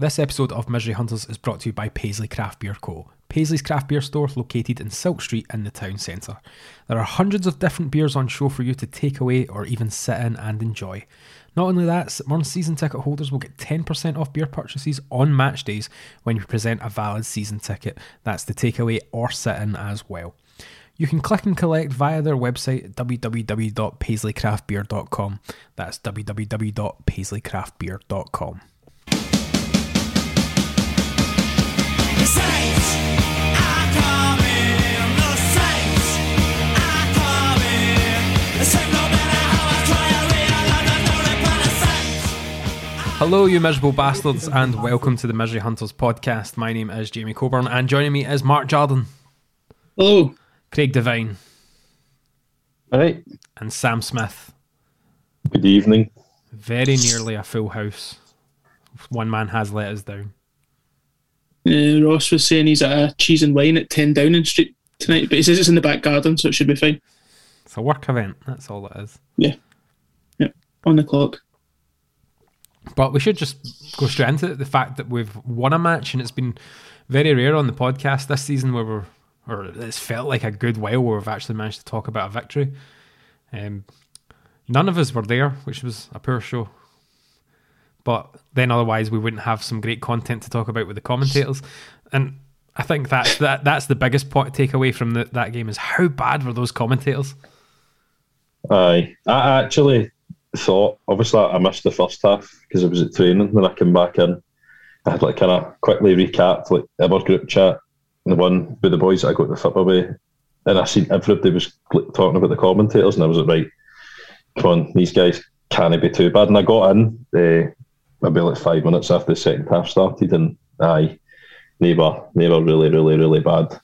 This episode of Misery Hunters is brought to you by Paisley Craft Beer Co. Paisley's craft beer store located in Silk Street in the town centre. There are hundreds of different beers on show for you to take away or even sit in and enjoy. Not only that, season ticket holders will get 10% off beer purchases on match days when you present a valid season ticket. That's the takeaway or sit in as well. You can click and collect via their website www.paisleycraftbeer.com. That's www.paisleycraftbeer.com. Hello, you miserable bastards, and welcome to the Misery Hunters podcast. My name is Jamie Coburn, and joining me is Mark Jordan. Hello. Craig Devine. All right. And Sam Smith. Good evening. Very nearly a full house. One man has let us down. Uh, Ross was saying he's at a cheese and wine at 10 Downing Street tonight, but he says it's in the back garden, so it should be fine. It's a work event, that's all it is. Yeah. Yeah. On the clock. But we should just go straight into it. The fact that we've won a match, and it's been very rare on the podcast this season where we're, or it's felt like a good while where we've actually managed to talk about a victory. Um, none of us were there, which was a poor show. But then otherwise we wouldn't have some great content to talk about with the commentators. And I think that's that that's the biggest point takeaway from the, that game is how bad were those commentators? Aye, I actually thought obviously I missed the first half because I was at training. Then I came back in. I had like kind of quickly recapped like our group chat, the one with the boys that I got the football with, and I seen everybody was talking about the commentators, and I was like, right, come on, these guys can't be too bad. And I got in uh, maybe like five minutes after the second half started, and aye, they were they were really, really, really bad.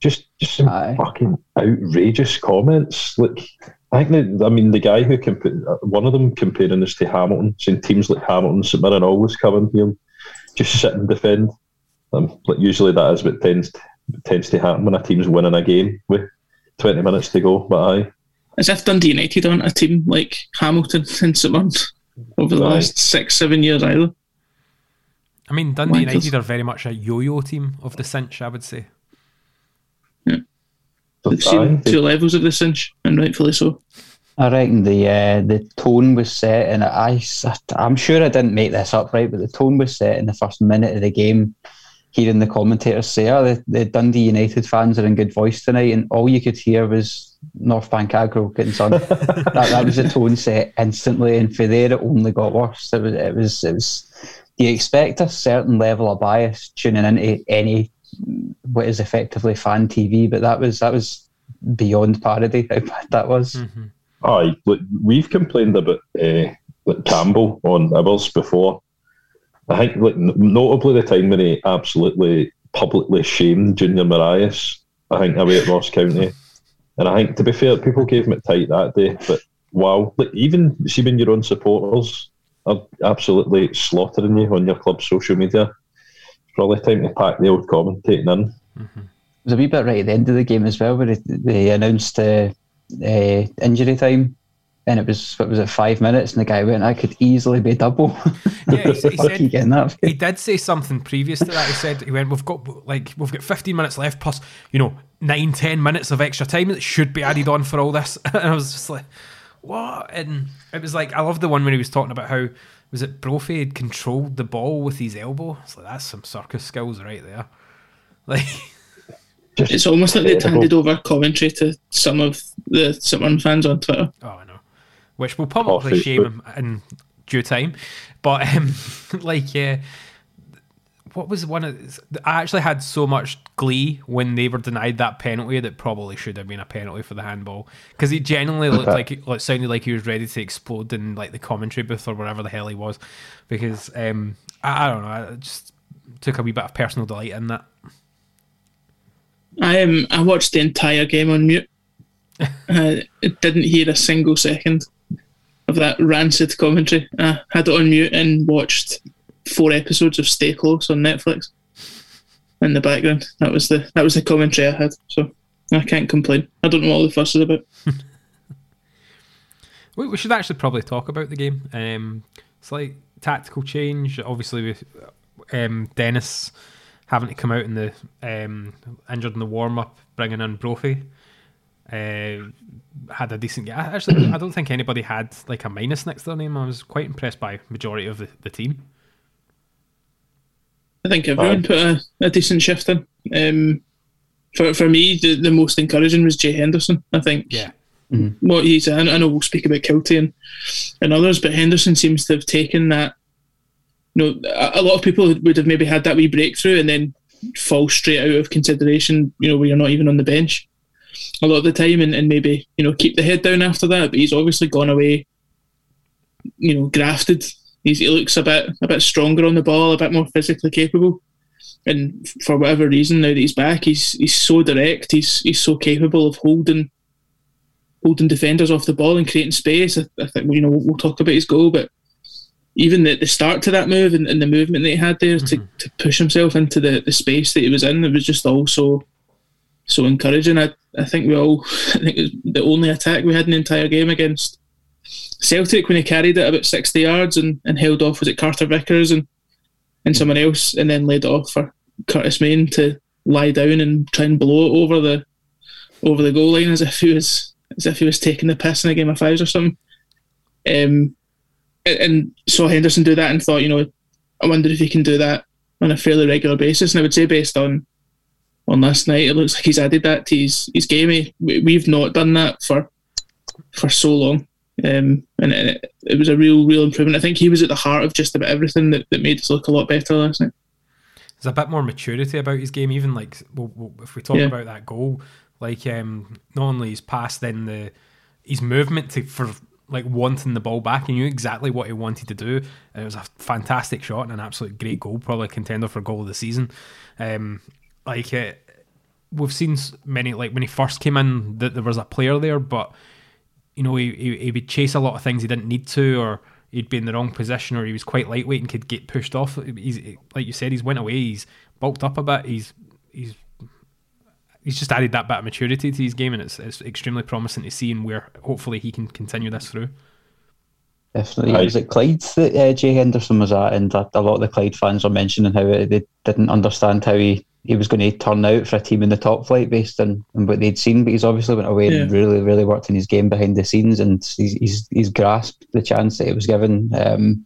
Just just some aye. fucking outrageous comments. Like I think, the, I mean, the guy who compa- one of them comparing this to Hamilton, saying teams like Hamilton, St Mirren always come in here, just sit and defend. Um, like usually that is what tends to, tends to happen when a team's winning a game with 20 minutes to go. But aye, as if Dundee United aren't a team like Hamilton and St Mirren over the last six, seven years either. I mean, Dundee United are very much a yo-yo team of the cinch, I would say. Yeah. They've seen two levels of the cinch, and rightfully so. I reckon the uh, the tone was set, and I, I'm sure I didn't make this up right, but the tone was set in the first minute of the game. Hearing the commentators say, "Oh, the, the Dundee United fans are in good voice tonight," and all you could hear was North Bank aggro getting son. that, that was the tone set instantly, and for there it only got worse. It was it was it was. You expect a certain level of bias tuning into any what is effectively fan TV, but that was that was beyond parody. How bad that was. Mm-hmm. Aye, look, we've complained about uh, like Campbell on ours before. I think, like, notably the time when he absolutely publicly shamed Junior Morias. I think away at Ross County. And I think, to be fair, people gave him it tight that day. But wow, like even see when your own supporters are absolutely slaughtering you on your club's social media, it's probably time to pack the old commentating in. It was a wee bit right at the end of the game as well, where they, they announced uh, uh, injury time, and it was what was it five minutes, and the guy went, "I could easily be double." Yeah, he, he said getting that? he did say something previous to that. He said he went, "We've got like we've got 15 minutes left, plus you know nine, ten minutes of extra time that should be added on for all this." And I was just like, "What?" And it was like I love the one when he was talking about how was it Brophy had controlled the ball with his elbow. It's like that's some circus skills right there. Like, Just It's almost like they'd handed over commentary to some of the Sunderland fans on Twitter. oh, I know. Which will probably Facebook. shame him in due time, but um, like, yeah. what was one of I actually had so much glee when they were denied that penalty that probably should have been a penalty for the handball because he genuinely looked like it sounded like he was ready to explode in like the commentary booth or wherever the hell he was because um I, I don't know I just took a wee bit of personal delight in that I um, I watched the entire game on mute. I didn't hear a single second of that rancid commentary. I had it on mute and watched four episodes of Stay Close on Netflix in the background. That was the that was the commentary I had. So I can't complain. I don't know what all the fuss is about. We, we should actually probably talk about the game. Um, slight tactical change, obviously with um, Dennis having to come out in the um, injured in the warm up, bringing in Brophy. Uh, had a decent game. Actually, I don't think anybody had like a minus next to their name. I was quite impressed by majority of the, the team. I think everyone put a, a decent shift in. Um, for for me, the, the most encouraging was Jay Henderson. I think Yeah, what he's I know we'll speak about Kiltie and, and others, but Henderson seems to have taken that. You know, a, a lot of people would have maybe had that wee breakthrough and then fall straight out of consideration. You know, where you're not even on the bench a lot of the time, and, and maybe you know keep the head down after that. But he's obviously gone away. You know, grafted. He's, he looks a bit a bit stronger on the ball, a bit more physically capable. And for whatever reason, now that he's back, he's he's so direct. He's he's so capable of holding holding defenders off the ball and creating space. I, I think you know we'll, we'll talk about his goal, but even the, the start to that move and, and the movement that he had there to, mm-hmm. to push himself into the, the space that he was in, it was just all so so encouraging. I I think we all I think it was the only attack we had in the entire game against Celtic when he carried it about sixty yards and, and held off was it Carter Vickers and and someone else and then laid it off for Curtis Main to lie down and try and blow it over the over the goal line as if he was as if he was taking the piss in a game of fives or something. Um, and- and saw Henderson do that and thought, you know, I wonder if he can do that on a fairly regular basis. And I would say, based on on last night, it looks like he's added that to his his game. We- We've not done that for for so long, um, and it, it was a real real improvement. I think he was at the heart of just about everything that, that made us look a lot better last night. there's a bit more maturity about his game. Even like well, well, if we talk Yeah. about that goal, like um, not only his pass, then the his movement to for like wanting the ball back. He knew exactly what he wanted to do. And it was a fantastic shot and an absolute great goal, probably contender for goal of the season. Um, like uh, we've seen many like when he first came in that there was a player there, but you know he, he he would chase a lot of things he didn't need to, or he'd be in the wrong position, or he was quite lightweight and could get pushed off. He's like you said, he's went away. He's bulked up a bit. He's he's he's just added that bit of maturity to his game, and it's it's extremely promising to see, and where hopefully he can continue this through. Definitely. Was it Clyde that uh, Jay Henderson was at? And a, a lot of the Clyde fans are mentioning how uh, they didn't understand how he, he was going to turn out for a team in the top flight based on, on what they'd seen. But he's obviously went away and really, really worked in his game behind the scenes and he's, he's, he's grasped the chance that he was given. Um,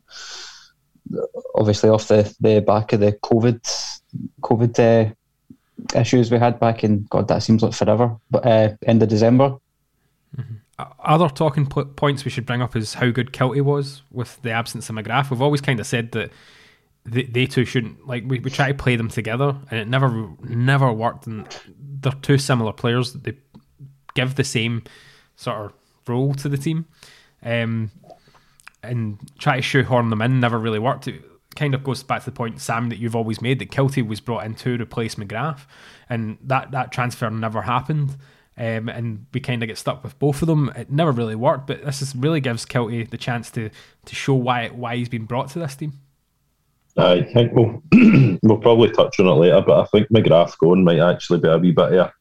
obviously, off the, the back of the COVID COVID uh, issues we had back in, God, that seems like forever, but uh, end of December. Other talking po- points we should bring up is how good Kiltie was with the absence of McGrath. We've always kind of said that they, they two shouldn't like we, we try to play them together, and it never never worked. And they're two similar players. They give the same sort of role to the team, um, and try to shoehorn them in never really worked. It kind of goes back to the point, Sam, that you've always made that Kiltie was brought in to replace McGrath, and that that transfer never happened. Um, and we kind of get stuck with both of them. It never really worked, but this is, really gives Kiltie the chance to to show why why he's been brought to this team. I think we'll we'll probably touch on it later, but I think McGrath going might actually be a wee bit of a,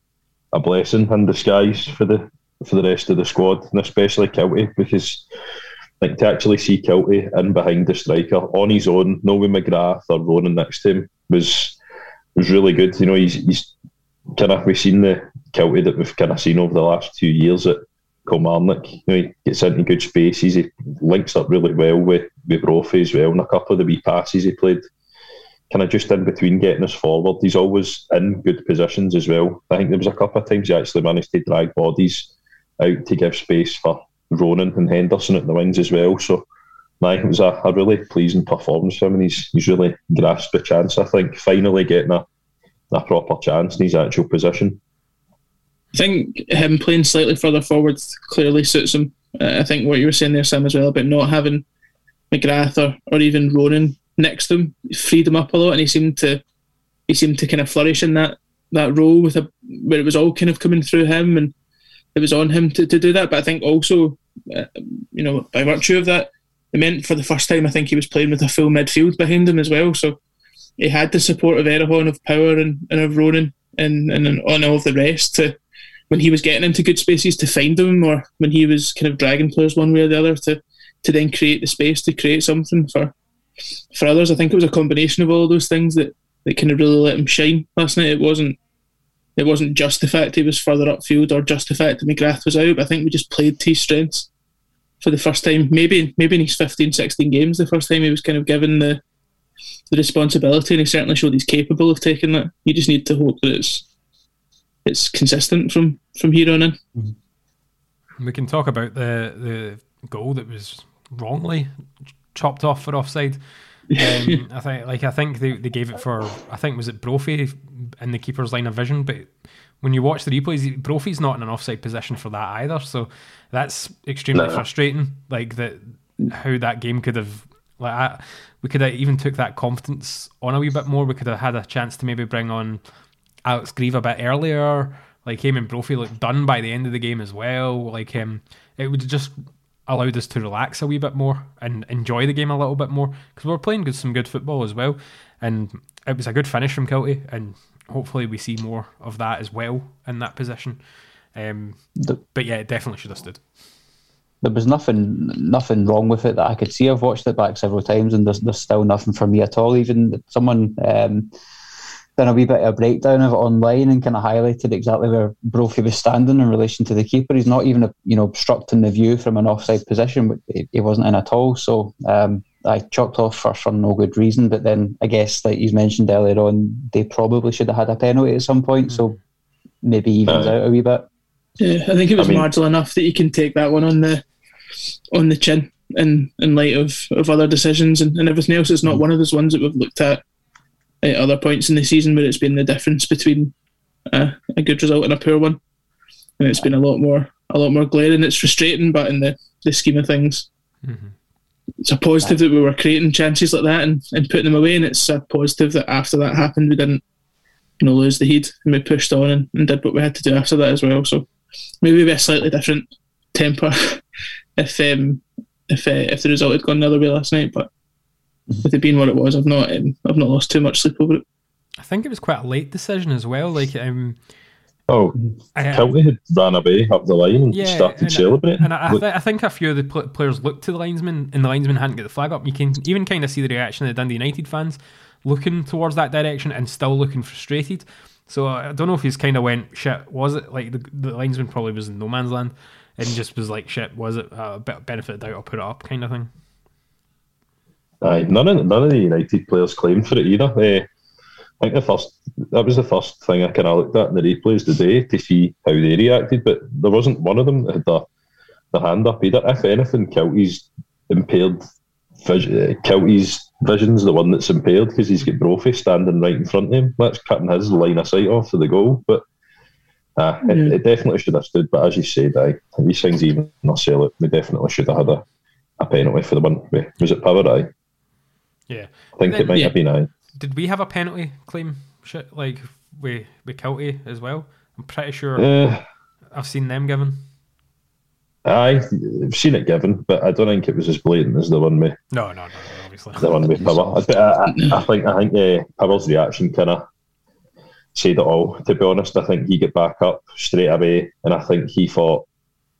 a blessing in disguise for the for the rest of the squad, and especially Kiltie, because like to actually see Kiltie in behind the striker on his own, no with McGrath or Ronan next to him, was was really good. You know, he's he's kind of we've seen the Kiltie that we've kind of seen over the last two years at Kilmarnock. You know, he gets into good spaces. He links up really well with with Brophy as well, and a couple of the wee passes he played. Kind of just in between getting us forward. He's always in good positions as well. I think there was a couple of times he actually managed to drag bodies out to give space for Ronan and Henderson at the wings as well. So, I it was a, a really pleasing performance for him, and he's, he's really grasped a chance. I think finally getting a, a proper chance in his actual position. I think him playing slightly further forward clearly suits him. Uh, I think what you were saying there, Sam, as well about not having McGrath or, or even Ronan next to him freed him up a lot, and he seemed to he seemed to kind of flourish in that that role with a where it was all kind of coming through him and it was on him to, to do that. But I think also, uh, you know, by virtue of that, it meant for the first time I think he was playing with a full midfield behind him as well. So he had the support of Erhahon, of Power, and, and of Ronan, and and on all of the rest to when he was getting into good spaces to find them, or when he was kind of dragging players one way or the other to to then create the space to create something for for others. I think it was a combination of all those things that that kind of really let him shine last night. It wasn't it wasn't just the fact he was further upfield or just the fact that McGrath was out. I think we just played to his strengths for the first time. Maybe maybe in his 15, 16 games, the first time he was kind of given the the responsibility, and he certainly showed he's capable of taking that. You just need to hope that it's it's consistent from from here on in. We can talk about the the goal that was wrongly chopped off for offside. Um, I think, like, I think they, they gave it for. I think was it Brophy in the keeper's line of vision, but when you watch the replays, Brophy's not in an offside position for that either. So that's extremely no. frustrating. Like that, how that game could have. Like I, we could have even took that confidence on a wee bit more. We could have had a chance to maybe bring on Alex Greive a bit earlier. Like him and Brophy looked done by the end of the game as well. Like him, um, it would just allowed us to relax a wee bit more and enjoy the game a little bit more because we were playing good, some good football as well. And it was a good finish from Kiltie, and hopefully we see more of that as well in that position. Um, the, but yeah, it definitely should have stood. There was nothing, nothing wrong with it that I could see. I've watched it back several times, and there's, there's still nothing for me at all. Even someone um, done a wee bit of a breakdown of it online and kind of highlighted exactly where Brophy was standing in relation to the keeper. He's not even, you know, obstructing the view from an offside position, but he wasn't in at all. So um, I chalked off for, for no good reason. But then I guess, like you mentioned earlier on, they probably should have had a penalty at some point. So maybe evens uh, out a wee bit. Yeah, I think it was I mean, marginal enough that you can take that one on the on the chin in in light of, of other decisions and, and everything else. It's not one of those ones that we've looked at at other points in the season where it's been the difference between uh, a good result and a poor one, and it's been a lot more a lot more glaring. It's frustrating, but in the, the scheme of things, mm-hmm. it's a positive that we were creating chances like that and, and putting them away, and it's a positive that after that happened, we didn't you know lose the heat and we pushed on and, and did what we had to do after that as well. So maybe we have a slightly different temper if um, if uh, if the result had gone the other way last night, but with it being what it was, I've not um, I've not lost too much sleep over it. I think it was quite a late decision as well. Like, um, oh, Kiltie had ran away up the line and yeah, started and, celebrating. And I, I, th- I, think a few of the pl- players looked to the linesman, and the linesman hadn't got the flag up. You can even kind of see the reaction of the Dundee United fans looking towards that direction and still looking frustrated. So I don't know if he's kind of went shit. Was it like the, the linesman probably was in no man's land and just was like shit? Was it a bit benefit of doubt? I'll put it up, kind of thing. Aye, none of none of the United players claimed for it either. Uh, I think the first that was the first thing I kind of looked at in the replays today to see how they reacted, but there wasn't one of them that had their, their hand up either. If anything, Kiltie's impaired vision, uh, vision's the one that's impaired because he's got Brophy standing right in front of him. That's cutting his line of sight off to the goal. But uh, it, mm. it, definitely should have stood. But as you said, aye, these things even not sell it. They definitely should have had a, a penalty for the one. Was it Power? Yeah, I think then, it might yeah. have been nine. Did we have a penalty claim? Shit, like we we Kiltie as well. I'm pretty sure. Uh, I've seen them given. I've seen it given, but I don't think it was as blatant as the one with No, no, no, obviously. the one with. I, I, think I think uh, Power's reaction kind of said it all. To be honest, I think he got back up straight away, and I think he thought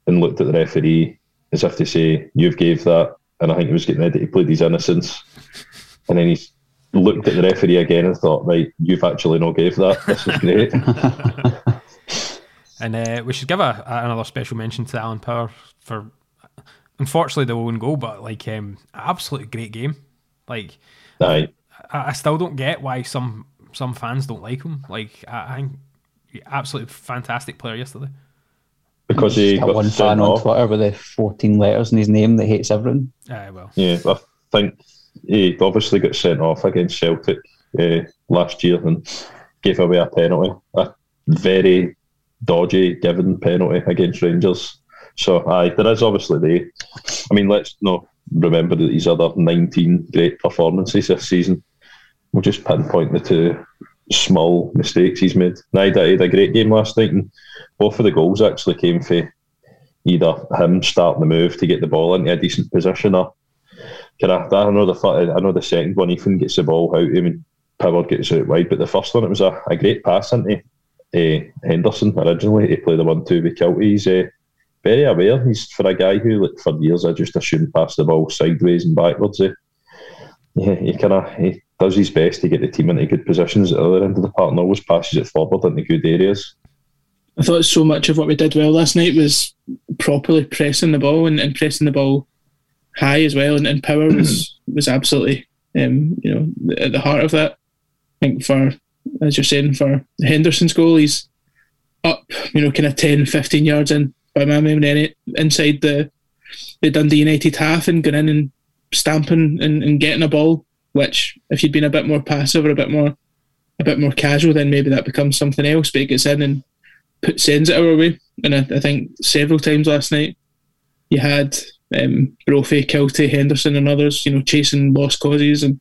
and looked at the referee as if to say, "You've gave that," and I think he was getting ready to plead his innocence, and then he looked at the referee again and thought, "Right, you've actually not gave that. This is great." And uh, we should give a, a- another special mention to Alan Power for, unfortunately, the own goal, but like, um, absolutely great game. Like, Aye. I, I still don't get why some some fans don't like him. Like, I, I think absolutely fantastic player yesterday. because he Got got one sent fan on. Twitter with the 14 letters in his name that hates everything. Uh, well, Yeah, I think he obviously got sent off against Celtic uh, last year and gave away a penalty, a very dodgy given penalty against Rangers. So, aye, there is obviously the. I mean, let's not remember that these other 19 great performances this season. We'll just pinpoint the two small mistakes he's made. He had a great game last night, and both of the goals actually came for either him starting the move to get the ball into a decent position or can I, know the I know the second one Ethan gets the ball out. I mean, Power gets it wide, but the first one it was a, a great pass into uh, Henderson originally to play the one two with Kiltie. He's uh, very aware. He's for a guy who like for years I just assumed passed the ball sideways and backwards. Eh, yeah, he kind of he does his best to get the team into good positions at the other end of the park and always passes it forward into good areas. I thought so much of what we did well last night was properly pressing the ball and, and pressing the ball high as well, and, and power was was absolutely um, you know at the heart of that. I think for as you're saying for Henderson's goal, he's up you know kind of 10, 15 yards in by my memory, it- inside the the Dundee United half and going in and stamping and, and getting a ball. Which if you'd been a bit more passive or a bit more a bit more casual, then maybe that becomes something else. But he gets in and put sends it our way. And I, I think several times last night you had um, Brophy, Kiltie, Henderson, and others, you know, chasing lost causes and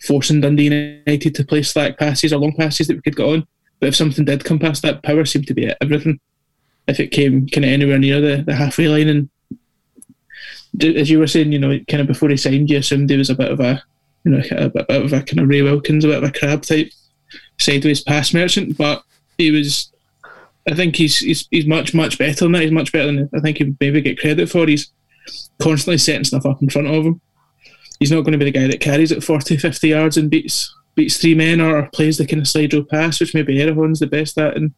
forcing Dundee United to play slack passes or long passes that we could get on. But if something did come past that, power seemed to be at everything. If it came kind of anywhere near the, the halfway line, and as you were saying, you know, kind of before he signed, you assumed he was a bit of a, you know, a bit of a kind of Ray Wilkins, a bit of a crab type sideways pass merchant, but he was I think he's he's he's much much better than that. He's much better than I think he maybe get credit for. He's constantly setting stuff up in front of him. He's not going to be the guy that carries it 40, 50 yards and beats beats three men or plays the kind of slide rule pass, which maybe Erhahon's the best at in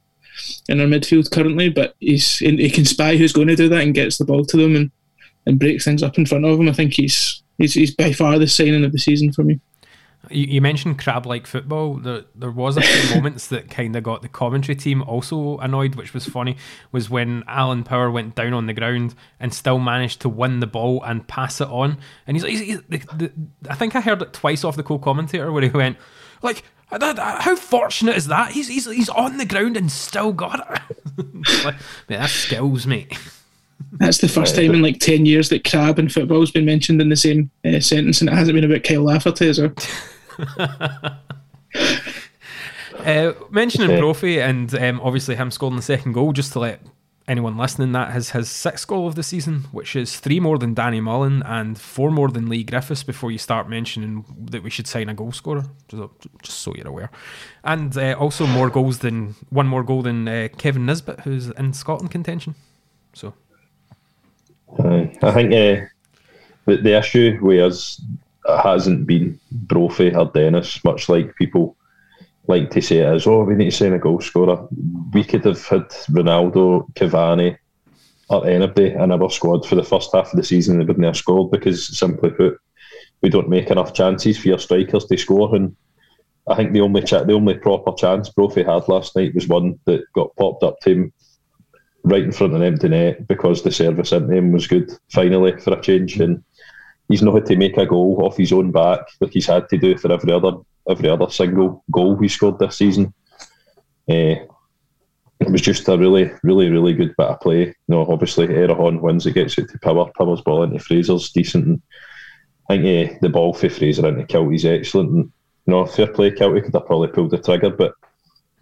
in our midfield currently. But he's he can spy who's going to do that and gets the ball to them and, and breaks things up in front of him. I think he's he's he's by far the signing of the season for me. You, you mentioned crab-like football. There, there was a few moments that kind of got the commentary team also annoyed, which was funny. Was when Alan Power went down on the ground and still managed to win the ball and pass it on. And he's, he's, he's the, the, I think I heard it twice off the co-commentator where he went, like, that, that- how fortunate is that? He's he's he's on the ground and still got it. like, mate, that's skills, mate. That's the first time in like ten years that crab and football's been mentioned in the same uh, sentence, and it hasn't been about Kyle Lafferty, is there? Uh, mentioning Okay. Brophy and um, obviously him scoring the second goal, just to let anyone listening, that his his sixth goal of the season, which is three more than Danny Mullen and four more than Lee Griffiths before you start mentioning that we should sign a goal scorer, just, so you're aware. And uh, also more goals than one more goal than uh, Kevin Nisbet, who's in Scotland contention. So. I think uh, the, the issue with us hasn't been Brophy or Dennis, much like people like to say it is, oh, we need to sign a goal scorer. We could have had Ronaldo, Cavani, or anybody in our squad for the first half of the season They wouldn't have scored because, simply put, we don't make enough chances for your strikers to score. And I think the only cha- the only proper chance Brophy had last night was one that got popped up to him right in front of an empty net because the service into him was good, finally, for a change. And he's not had to make a goal off his own back like he's had to do for every other every other single goal he scored this season. Eh, it was just a really, really, really good bit of play. You know, obviously Erhahon wins it, gets it to Power. Power's ball into Fraser's decent. And I think eh, the ball for Fraser into Kiltie's excellent. And you know, fair play, Kiltie could have probably pulled the trigger, but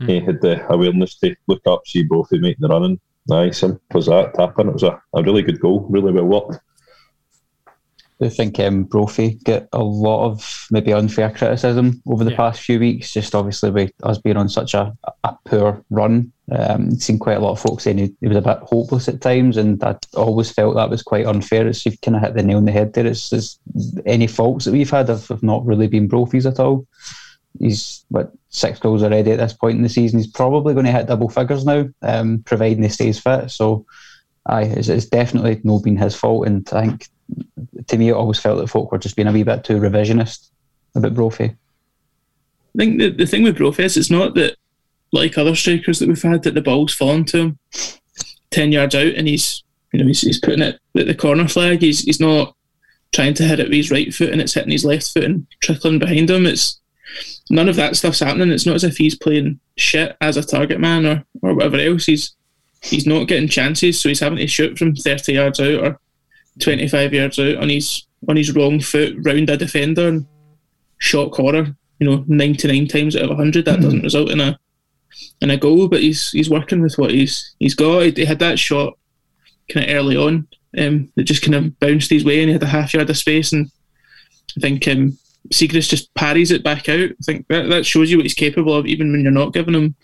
he had the awareness to look up, see both of them making the run. And aye, simple as that. Tapping. It was a, a really good goal, really well worked. I think um, Brophy get a lot of maybe unfair criticism over the Yeah. past few weeks. Just obviously with us being on such a, a poor run, um, seen quite a lot of folks saying he, he was a bit hopeless at times, and I always felt that was quite unfair. It's you've kind of hit the nail on the head there. It's, it's any faults that we've had have, have not really been Brophy's at all. He's what six goals already at this point in the season. He's probably going to hit double figures now, um, providing he stays fit. So, aye, it's, it's definitely no been his fault, and I think to me, it always felt that folk were just being a wee bit too revisionist about Brophy. I think the, the thing with Brophy is it's not that, like other strikers that we've had, that the ball's fallen to him 10 yards out and he's you know he's, he's putting it at the corner flag. He's, he's not trying to hit it with his right foot and it's hitting his left foot and trickling behind him. It's None of that stuff's happening. It's not as if he's playing shit as a target man or, or whatever else. He's he's not getting chances, so he's having to shoot from 30 yards out or 25 yards out on his on his wrong foot round a defender and shot corner. You know, 99 times out of 100, that doesn't result in a in a goal. But he's he's working with what he's he's got. He, he had that shot kind of early on um, that just kind of bounced his way, and he had a half yard of space. And I think um, just parries it back out. I think that that shows you what he's capable of, even when you're not giving him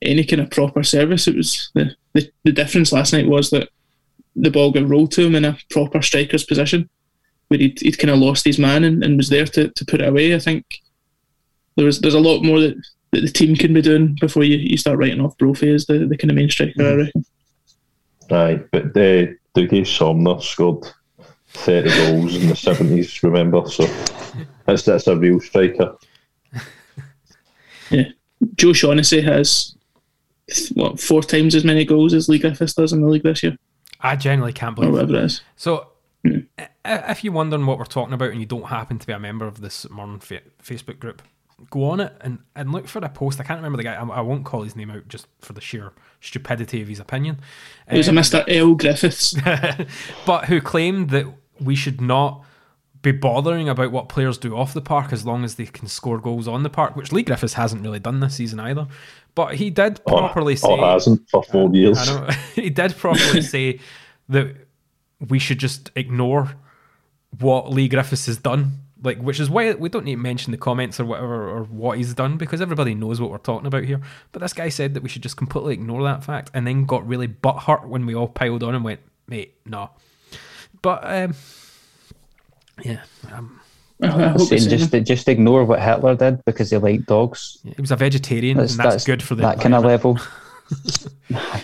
any kind of proper service. It was the, the, the difference last night was that the ball got rolled to him in a proper striker's position, where he'd, he'd kind of lost his man and, and was there to, to put it away. I think there was there's a lot more that, that the team can be doing before you, you start writing off Brophy as the, the kind of main striker. I reckon. Aye, but uh, Dougie Somner scored 30 goals in the 70s, remember? So that's, that's a real striker. Yeah, Joe Shaughnessy has what four times as many goals as Lee Griffiths does in the league this year, I genuinely can't believe whatever it is. So, i- if you're wondering what we're talking about and you don't happen to be a member of this modern fa- Facebook group, go on it and, and look for a post. I can't remember the guy. I, I won't call his name out just for the sheer stupidity of his opinion. It was a Um, Mister L Griffiths. but who claimed that we should not be bothering about what players do off the park as long as they can score goals on the park, which Lee Griffiths hasn't really done this season either. But he did properly or, say or hasn't for four years. He did properly say that we should just ignore what Lee Griffiths has done. Like, which is why we don't need to mention the comments or whatever or what he's done because everybody knows what we're talking about here. But this guy said that we should just completely ignore that fact, and then got really butthurt when we all piled on and went, "Mate, no." But um, yeah, um, I, I hope Saying just just ignore what Hitler did because he liked dogs. he was a vegetarian, That's, and that's, that's good for the that kind of level.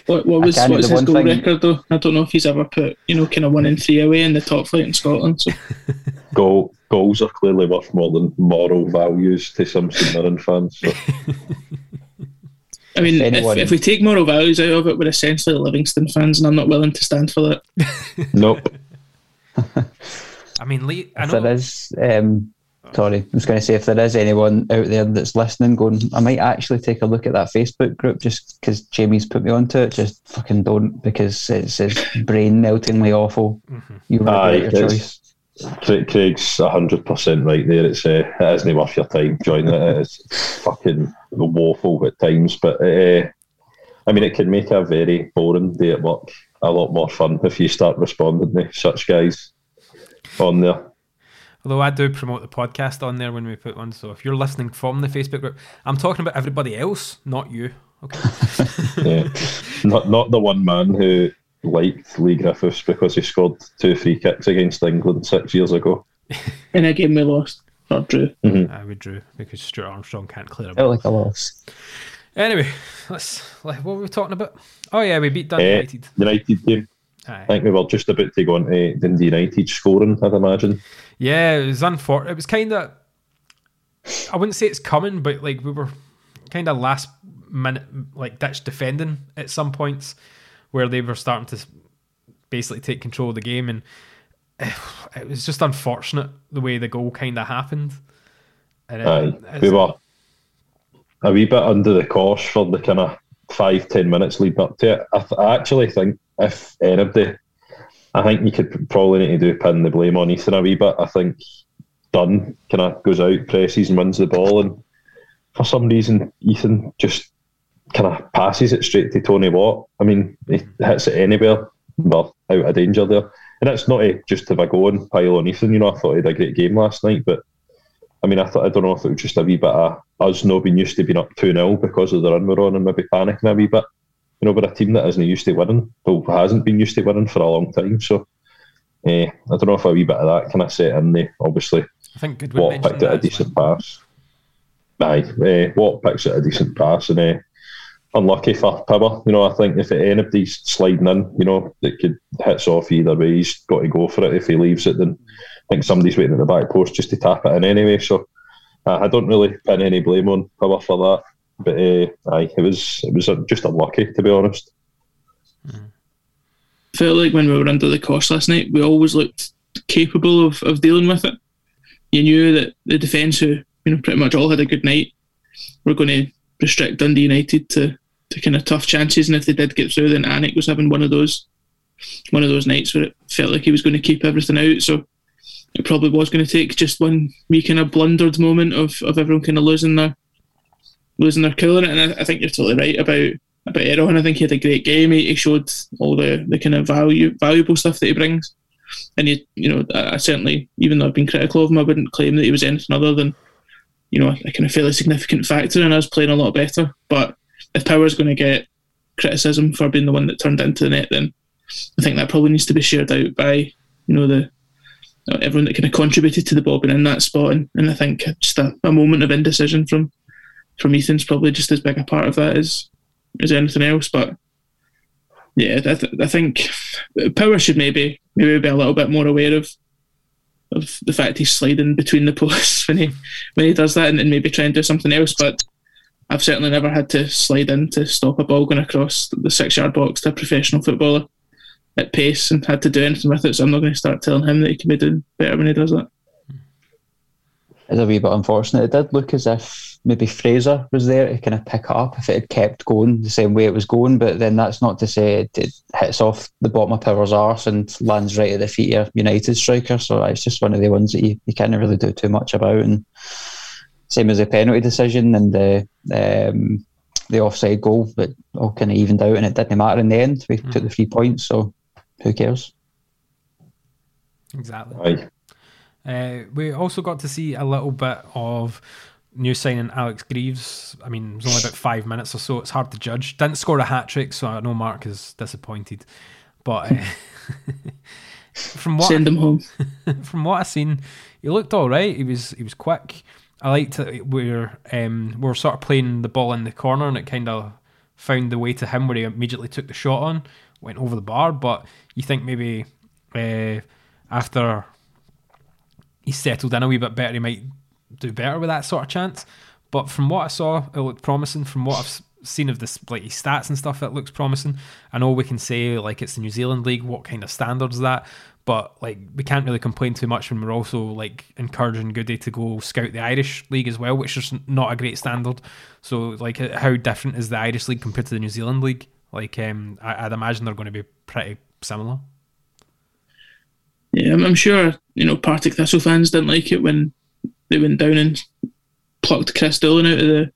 What, what was Again, what's his goal thing- record though? I don't know if he's ever put you know kind of one in three away in the top flight in Scotland. So Goal, goals are clearly worth more than moral values to some St Mirren fans. So. I mean, If if, if we take moral values out of it, we're essentially Livingston fans, and I'm not willing to stand for that. nope. I mean, Lee, I If know there is, um, sorry, I was going to say if there is anyone out there that's listening, going, I might actually take a look at that Facebook group just because Jamie's put me onto it. Just fucking don't because it's, it's brain meltingly awful. You Aye, regret your it's- choice. Craig, Craig's hundred percent right there. It's uh, it isn't worth your time joining it. It's fucking woeful at times, but uh, I mean, it can make a very boring day at work a lot more fun if you start responding to such guys on there. Although I do promote the podcast on there when we put one, so if you're listening from the Facebook group, I'm talking about everybody else, not you. Okay. Yeah. not not the one man who liked Lee Griffiths because he scored two free kicks against England six years ago. In a game we lost or drew. I would drew because Stuart Armstrong can't clear a ball. Felt like a loss. Anyway, let's. Like, what were we talking about? Oh yeah, we beat Dundee Eh, United. United game. Aye. I think we were just about to go on to Dundee United scoring, I'd imagine. Yeah, it was unfortunate. It was kind of. I wouldn't say it's coming, but like we were kind of last minute, like ditch defending at some points, where they were starting to basically take control of the game, and it was just unfortunate the way the goal kind of happened. And it- Aye, we were a wee bit under the cosh for the kind of five, ten minutes leading up to it. I, th- I actually think if anybody, I think you could probably need to do pin the blame on Ethan a wee bit. I think Dunne kind of goes out, presses and wins the ball, and for some reason Ethan just kind of passes it straight to Tony Watt. I mean, he hits it anywhere, well, out of danger there. And it's not a, just have a go and pile on Ethan. You know, I thought he had a great game last night, but I mean, I thought I don't know if it was just a wee bit of us not being used to being up 2 0 because of the run we're on and maybe panicking a wee bit. You know, but a team that isn't used to winning, well, hasn't been used to winning for a long time. So uh, I don't know if a wee bit of that kind of set in there. Obviously, I think Goodwin Watt picked it a decent well. pass. Aye, uh, Watt picks it a decent pass and uh, unlucky for Power. You know, I think if anybody's sliding in, you know, that could hits off either way, he's got to go for it. If he leaves it, then I think somebody's waiting at the back post just to tap it in anyway. So uh, I don't really pin any blame on Power for that. But uh, aye, it was it was just unlucky to be honest. Mm. Felt like when we were under the cost last night, we always looked capable of, of dealing with it. You knew that the defence, who you know pretty much all had a good night, were going to restrict Dundee United to, to kind of tough chances. And if they did get through, then Alnwick was having one of those one of those nights where it felt like he was going to keep everything out. So it probably was going to take just one wee kind of blundered moment of, of everyone kind of losing their losing their cool it. And I, I think you're totally right about about Errol. And I think he had a great game. He, he showed all the, the kind of value valuable stuff that he brings. And he, you know, I, I certainly, even though I've been critical of him, I wouldn't claim that he was anything other than you know, a kind of fairly significant factor in us playing a lot better. But if Power's going to get criticism for being the one that turned into the net, then I think that probably needs to be shared out by, you know, the everyone that kind of contributed to the bobbing in that spot. And, and I think just a, a moment of indecision from from Ethan's probably just as big a part of that as as anything else. But yeah, I, th- I think Power should maybe maybe be a little bit more aware of of the fact he's sliding between the posts when he when he does that, and, maybe try and do something else. But I've certainly never had to slide in to stop a ball going across the six yard box to a professional footballer at pace and had to do anything with it. So I'm not going to start telling him that he can be doing better when he does that. It's a wee bit unfortunate. It did look as if maybe Fraser was there to kind of pick it up if it had kept going the same way it was going. But then that's not to say it, hits off the bottom of Power's arse and lands right at the feet of United striker. So it's just one of the ones that you, you can't really do too much about. And same as the penalty decision and the um, the offside goal, but all kind of evened out and it didn't matter in the end. We mm. took the three points, so who cares? Exactly. Uh, we also got to see a little bit of new signing Alex Greive. I mean, it was only about five minutes or so. It's hard to judge. Didn't score a hat trick, so I know Mark is disappointed. But uh, from what send him home. from what I seen, he looked all right. He was he was quick. I liked it where um, we were sort of playing the ball in the corner, and it kind of found the way to him where he immediately took the shot on, went over the bar. But you think maybe uh, after he settled in a wee bit better, he might do better with that sort of chance. But from what I saw, it looked promising. From what I've seen of this, like his stats and stuff, it looks promising. I know we can say like it's the New Zealand league, what kind of standards that? But like we can't really complain too much when we're also like encouraging Goody to go scout the Irish league as well, which is not a great standard. So like, how different is the Irish league compared to the New Zealand league? Like, um, I, would imagine they're going to be pretty similar. Yeah, I'm, sure you know Partick Thistle fans didn't like it when they went down and plucked Chris Dillon out of the,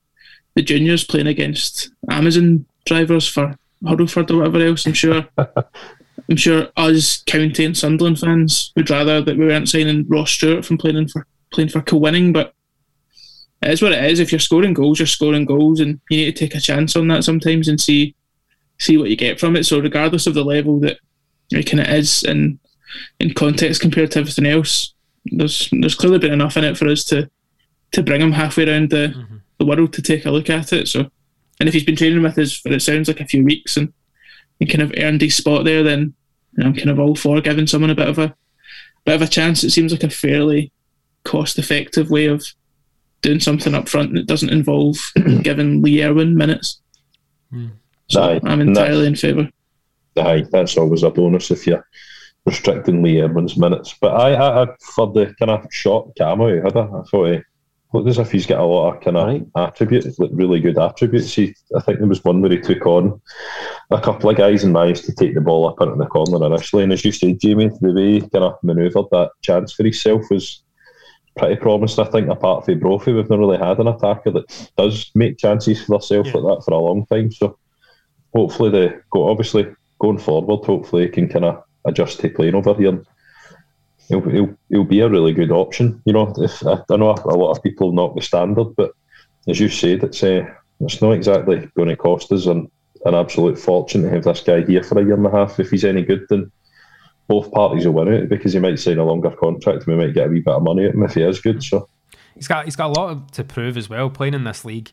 the juniors playing against Amazon drivers for Hurlford or whatever else. I'm sure I'm sure Ross County and Sunderland fans would rather that we weren't signing Ross Stewart from playing for playing for Kilwinning, but it is what it is. If you're scoring goals, you're scoring goals, and you need to take a chance on that sometimes and see see what you get from it. So regardless of the level that it kind of is in in context compared to everything else, there's there's clearly been enough in it for us to to bring him halfway around the, mm-hmm. the world to take a look at it. So, and if he's been training with us for it sounds like a few weeks and he kind of earned his spot there, then you know, I'm kind of all for giving someone a bit of a bit of a chance. It seems like a fairly cost effective way of doing something up front that doesn't involve giving Lee Erwin minutes. Mm. So aye, I'm entirely in favour. Aye, that's always a bonus if you're restricting Lee Erwin's minutes. But I, I, I for the kind of shot camo he had, I thought eh, he looked as if he's got a lot of kind of right. attributes, like really good attributes. He, I think there was one where he took on a couple of guys and managed to take the ball up into the corner initially. And as you said, Jamie, the way he kind of manoeuvred that chance for himself was pretty promising. I think apart from Brophy, we've not really had an attacker that does make chances for themselves Yeah. like that for a long time. So hopefully they go obviously going forward, hopefully he can kind of adjust to playing over here. He'll, he'll, he'll be a really good option. You know, if I, I know a lot of people knock the standard, but as you said, it's uh, it's not exactly going to cost us an, an absolute fortune to have this guy here for a year and a half. If he's any good, then both parties will win it because he might sign a longer contract and we might get a wee bit of money of him if he is good. So He's got he's got a lot to prove as well playing in this league,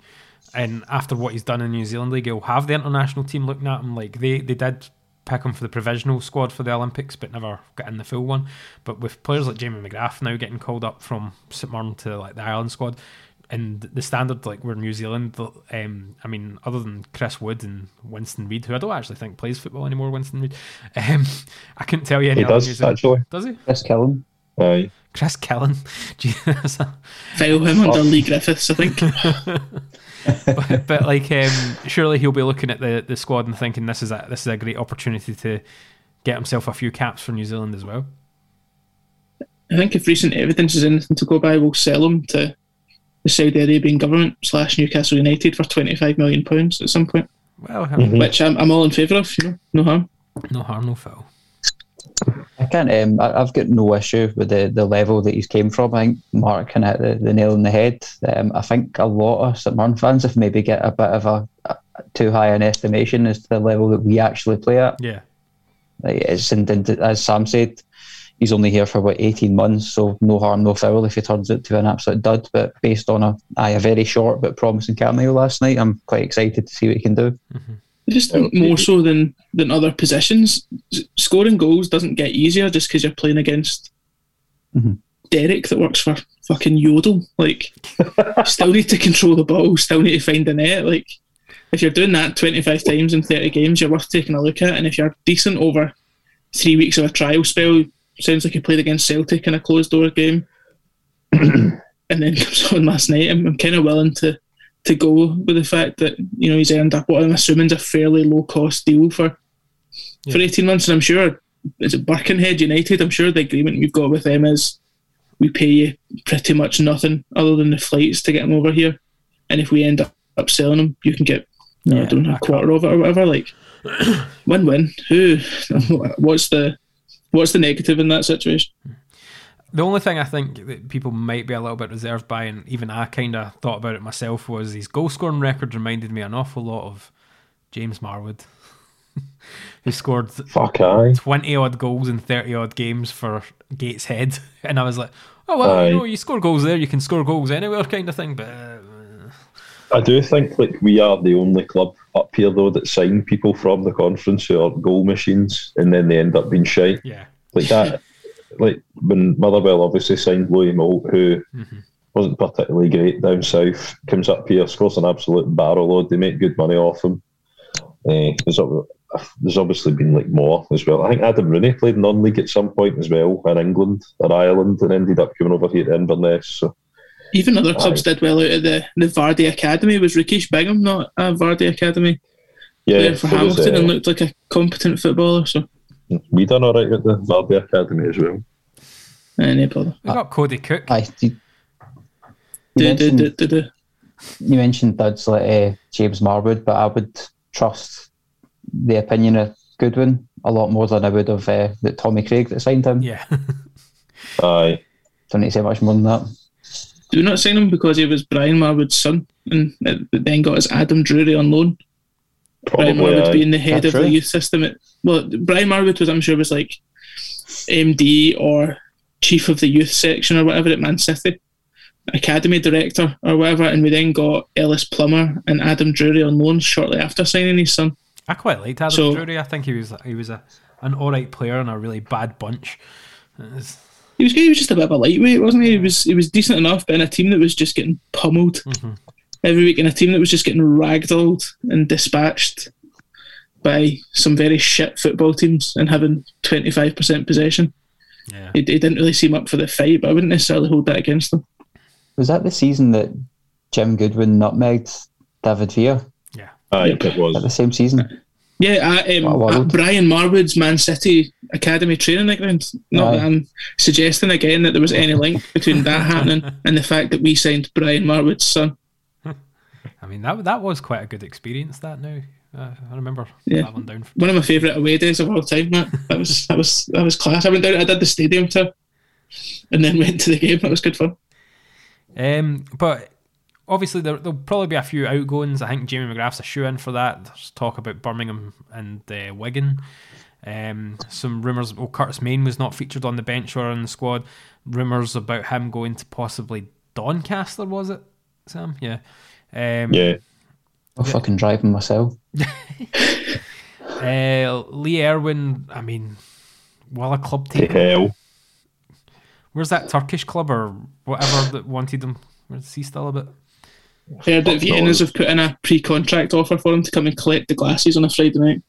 and after what he's done in New Zealand league, he'll have the international team looking at him. Like they they did pick him for the provisional squad for the Olympics, but never got in the full one. But with players like Jamie McGrath now getting called up from St Mirren to like the Ireland squad, and the standard like we're New Zealand. Um, I mean, other than Chris Wood and Winston Reid, who I don't actually think plays football anymore. Winston Reid, um, I couldn't tell you any he other New does Zealand. actually. Does he? Chris Killen. Aye. Chris Killen. Jesus. File him under Leigh Griffiths, I think. but, but like um, surely he'll be looking at the, the squad and thinking this is a this is a great opportunity to get himself a few caps for New Zealand as well. I think if recent evidence is anything to go by, we'll sell him to the Saudi Arabian government slash Newcastle United for twenty five million pounds at some point, Well, I mean, which I'm, I'm all in favour of. You know, no harm. no harm, no foul. I can't. Um, I, I've got no issue with the, the level that he's came from. I think Mark can hit the, the nail on the head. Um, I think a lot of St Mirren fans have maybe get a bit of a, a too high an estimation as to the level that we actually play at. Yeah, Like, it's and, and as Sam said, he's only here for about eighteen months, so no harm, no foul if he turns out to an absolute dud. But based on a a very short but promising cameo last night, I'm quite excited to see what he can do. I just think more so than than other positions, scoring goals doesn't get easier just because you're playing against Mhm. Derek that works for fucking Yodel. Like, still need to control the ball, still need to find the net. Like, if you're doing that 25 times in 30 games, you're worth taking a look at. And if you're decent over three weeks of a trial spell, sounds like you played against Celtic in a closed door game, and then comes on last night, I'm, I'm kind of willing to to go with the fact that you know he's earned up what I'm assuming is a fairly low cost deal for for 18 months, and I'm sure is it Birkenhead United? I'm sure the agreement we've got with them is we pay you pretty much nothing other than the flights to get him over here, and if we end up, selling him, you can get you know, Yeah, I don't know a quarter of it or whatever. Like win win. Who? What's the what's the negative in that situation? The only thing I think that people might be a little bit reserved by, and even I kind of thought about it myself, was his goal scoring record reminded me an awful lot of James Marwood, who scored Fuck aye. 20 odd goals in 30 odd games for Gateshead. And I was like, oh, well, Aye. you know, you score goals there, you can score goals anywhere, kind of thing. But uh, I do think like we are the only club up here though that sign people from the conference who are goal machines and then they end up being shite. yeah, Like that like when Motherwell obviously signed Louis Moult who wasn't particularly great down south, comes up here, scores an absolute barrel load, they make good money off him. Uh, there's, there's obviously been like more as well. I think Adam Rooney played non-league at some point as well in England or Ireland and ended up coming over here to Inverness. So Even other clubs did well out of the the Vardy Academy. Was Rakish Bingham not a Vardy Academy yeah, for there was, Hamilton uh, and looked like a competent footballer? So we done all right at the Vardy Academy as well. eh, no bother. we got Cody Cooke. Aye, you, you Do, do, mentioned- do, do, do. you mentioned duds like uh, James Marwood, but I would trust the opinion of Goodwin a lot more than I would of uh, the Tommy Craig that signed him. Yeah, Aye. Don't need to say much more than that. Do we not sign him because he was Brian Marwood's son and uh, then got his Adam Drury on loan? Brian Probably uh, Marwood aye. being the head That's of the youth system. At, well, Brian Marwood was, I'm sure, was like MD or chief of the youth section or whatever at Man City, academy director or whatever. And we then got Ellis Plummer and Adam Drury on loan shortly after signing his son. I quite liked Adam So- Drury. I think he was he was a an all right player in a really bad bunch. It's- He was, he was just a bit of a lightweight, wasn't he? He was he was decent enough, but in a team that was just getting pummeled mm-hmm. Every week, in a team that was just getting ragdolled and dispatched by some very shit football teams and having twenty five percent possession. yeah, He, he didn't really seem up for the fight, but I wouldn't necessarily hold that against them. Was that the season that Jim Goodwin nutmegged David Villa? yeah. Aye, it was. At the same season? Yeah, uh, um, Brian Marwood's Man City Academy training ground. Not that I'm suggesting again that there was any link between that happening and the fact that we signed Brian Marwood's son. I mean, that that was quite a good experience. That now, uh, I remember yeah. that one down. One of my favourite away days of all time. That that was that was that was class. I went down. I did the stadium tour, and then went to the game. That was good fun. Um, but obviously there, will probably be a few outgoings. I think Jamie McGrath's a shoe in for that. There's talk about Birmingham and uh, Wigan. Um, some rumours. Oh, Curtis Main was not featured on the bench or in the squad. Rumours about him going to possibly Doncaster. Was it Sam? Yeah. Um, yeah. I'm fucking driving myself. uh, Lee Erwin. I mean, well, a club take hell. Where's that Turkish club or whatever that wanted him? Where's he still a bit? Heard that Vienna's have put in a pre-contract offer for him to come and collect the glasses on a Friday night.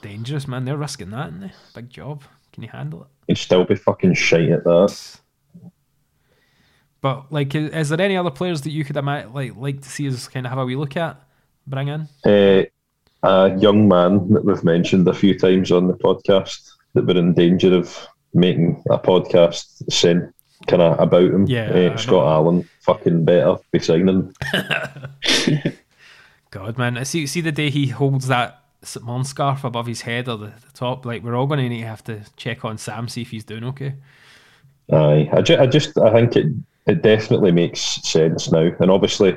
Dangerous, man. They're risking that, aren't they? Big job. Can you handle it? He'd still be fucking shite at that. But like, is, there any other players that you could like like to see us kind of have a wee look at, bring in? Uh, a young man that we've mentioned a few times on the podcast that we're in danger of making a podcast sent kind of about him. Yeah, uh, Scott Allan fucking better be signing. God, man, I see, see the day he holds that St. Mon scarf above his head or the, the, top. Like we're all going to need to have to check on Sam see if he's doing okay. Aye, I, ju- I just I think it it definitely makes sense now, and obviously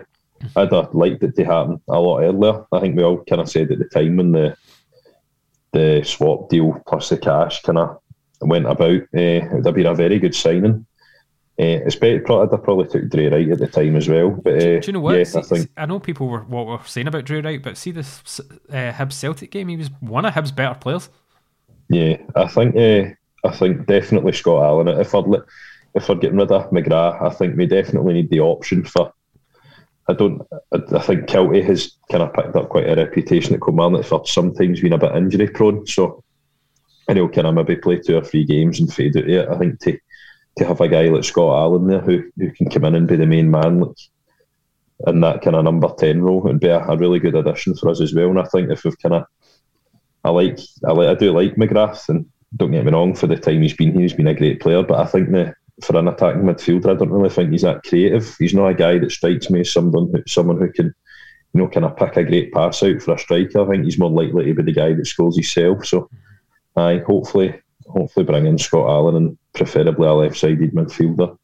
I'd have liked it to happen a lot earlier. I think we all kind of said at the time when the the swap deal plus the cash kind of went about, uh, it would have been a very good signing. Uh, especially, probably, I probably took Drey Wright at the time as well. But uh, do, you know what? Yeah, see, I, think, I know people were what were saying about Drey Wright, but see this uh, Hibs Celtic game, he was one of Hibs' better players. Yeah, I think uh, I think definitely Scott Allan. If we're if we're getting rid of McGrath, I think we definitely need the option for. I don't. I, think Kiltie has kind of picked up quite a reputation at Kilmarnock for sometimes being a bit injury prone. So, and he'll kind of maybe play two or three games and fade out. Yeah, I think to to have a guy like Scott Allan there who, who can come in and be the main man like, in that kind of number 10 role would be a, a, really good addition for us as well. And I think if we've kind of, I like, I like, I do like McGrath and don't get me wrong, for the time he's been here, he's been a great player, but I think the, for an attacking midfielder, I don't really think he's that creative. He's not a guy that strikes me as someone who, someone who can, you know, kind of pick a great pass out for a striker. I think he's more likely to be the guy that scores himself. So, I hopefully, hopefully bring in Scott Allan and preferably a left-sided midfielder.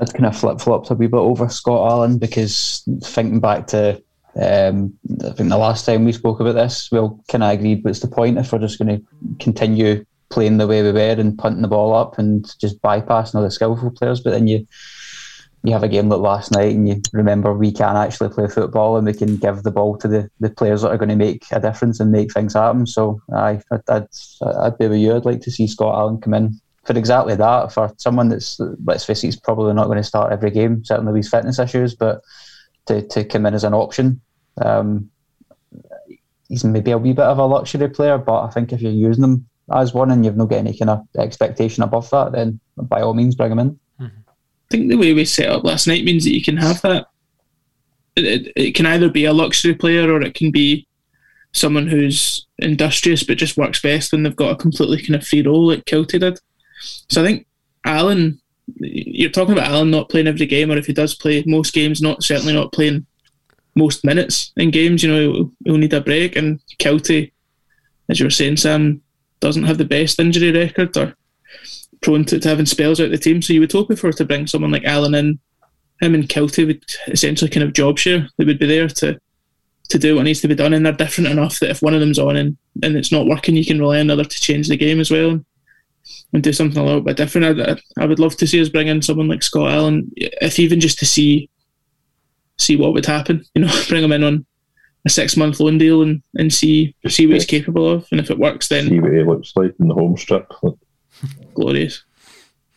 I'd kind of flip-flopped a wee bit over Scott Allan because thinking back to um, I think the last time we spoke about this, we all kind of agreed what's the point if we're just going to continue playing the way we were and punting the ball up and just bypassing all the skillful players. But then you you have a game like last night and you remember we can actually play football and we can give the ball to the, the players that are going to make a difference and make things happen. So I, I'd, I'd, be with you. I'd like to see Scott Allan come in for exactly that. For someone that's, let's face it, he's probably not going to start every game, certainly with fitness issues, but to, to come in as an option. Um, he's maybe a wee bit of a luxury player, but I think if you're using him as one and you've not got any kind of expectation above that, then by all means bring him in. Mm-hmm. I think the way we set up last night means that you can have that. It, it, it, can either be a luxury player or it can be someone who's industrious but just works best when they've got a completely kind of free role like Kiltie did. So I think Allan, you're talking about Allan not playing every game, or if he does play most games, not certainly not playing most minutes in games. You know, he'll, he'll need a break. And Kiltie, as you were saying, Sam doesn't have the best injury record or prone to, to having spells out the team. So you would hope were to bring someone like Allan in, him and Kiltie would essentially kind of job share. They would be there to to do what needs to be done, and they're different enough that if one of them's on and, and it's not working, you can rely on another to change the game as well and and do something a little bit different. I, I would love to see us bring in someone like Scott Allan, if even just to see see what would happen. You know, bring him in on a six month loan deal and, and see see what he's capable of, and if it works, then see what he looks like in the home strip glorious.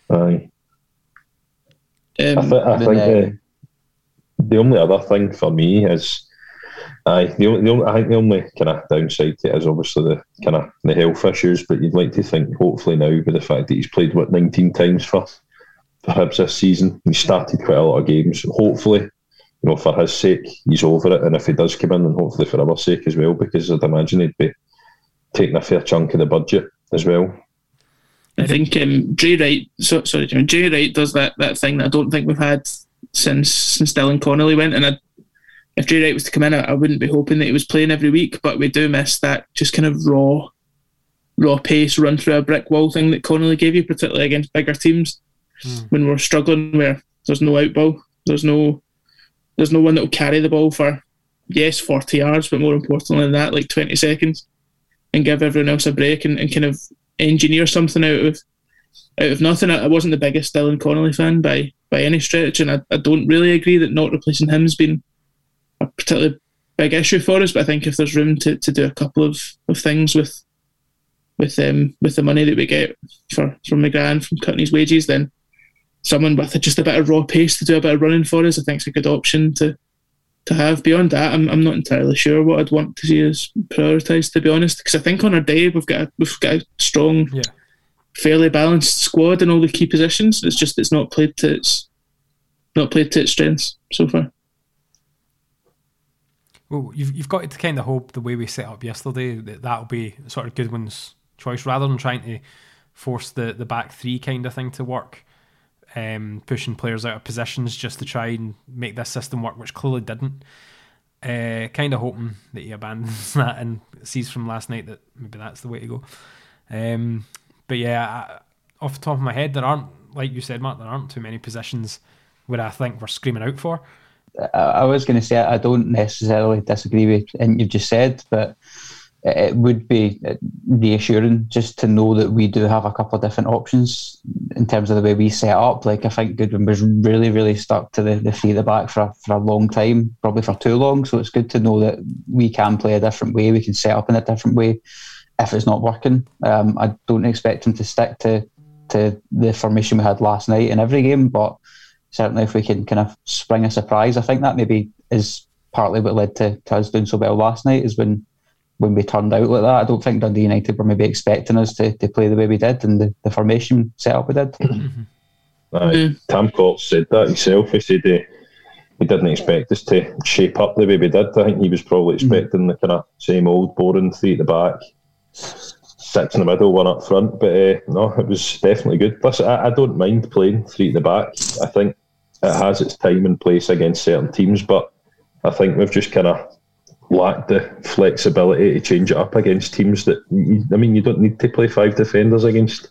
Aye. Um, I, th- I think uh, the only other thing for me is, aye, the only, the only, I think the only kind of downside to it is obviously the kind of the health issues. But you'd like to think, hopefully now, with the fact that he's played what 19 times for for Hibs this season, he started quite a lot of games. Hopefully, you know, for his sake, he's over it. And if he does come in, then hopefully for our sake as well, because I'd imagine he'd be taking a fair chunk of the budget as well. I think um, Drey Wright, so, sorry, Jimmy, Drey Wright does that, that thing that I don't think we've had since since Dylan Connolly went. And I, if Drey Wright was to come in, I, I wouldn't be hoping that he was playing every week, but we do miss that just kind of raw, raw pace, run through a brick wall thing that Connolly gave you, particularly against bigger teams when we're struggling, where there's no out ball, there's no, there's no one that will carry the ball for, yes, forty yards, but more importantly than that, like twenty seconds, and give everyone else a break and, and kind of engineer something out of out of nothing. I, I wasn't the biggest Dylan Connolly fan by by any stretch, and I, I don't really agree that not replacing him's been a particularly big issue for us. But I think if there's room to, to do a couple of, of things with with um with the money that we get for from McGrath from cutting his wages, then someone with just a bit of raw pace to do a bit of running for us, I think is a good option to to have. Beyond that, I'm, I'm not entirely sure what I'd want to see as prioritised, to be honest, because I think on our day we've got a, we've got a strong, Yeah. fairly balanced squad in all the key positions. It's just it's not played to its not played to its strengths so far. Well, you've, you've got to kind of hope the way we set up yesterday that that'll be sort of Goodwin's choice rather than trying to force the, the back three kind of thing to work, um, pushing players out of positions just to try and make this system work, which clearly didn't. Uh, kind of hoping that he abandons that and sees from last night that maybe that's the way to go. Um, but yeah, I, off the top of my head, there aren't, like you said, Mark, there aren't too many positions where I think we're screaming out for. I, I was going to say I don't necessarily disagree with anything you've just said, but it, would be reassuring just to know that we do have a couple of different options in terms of the way we set up. Like I think Goodwin was really, really stuck to the, the three at the back for a, for a long time, probably for too long. So it's good to know that we can play a different way. We can set up in a different way if it's not working. Um, I don't expect him to stick to to the formation we had last night in every game, but certainly if we can kind of spring a surprise, I think that maybe is partly what led to, to us doing so well last night is when when we turned out like that. I don't think Dundee United were maybe expecting us to, to play the way we did and the, the formation setup we did. Aye. Tam Courts said that himself. He said uh, he didn't expect us to shape up the way we did. I think he was probably expecting the kind of same old boring three at the back, six in the middle, one up front. But uh, no, it was definitely good. Plus, I, I don't mind playing three at the back. I think it has its time and place against certain teams, but I think we've just kind of lacked the flexibility to change it up against teams that. I mean, you don't need to play five defenders against.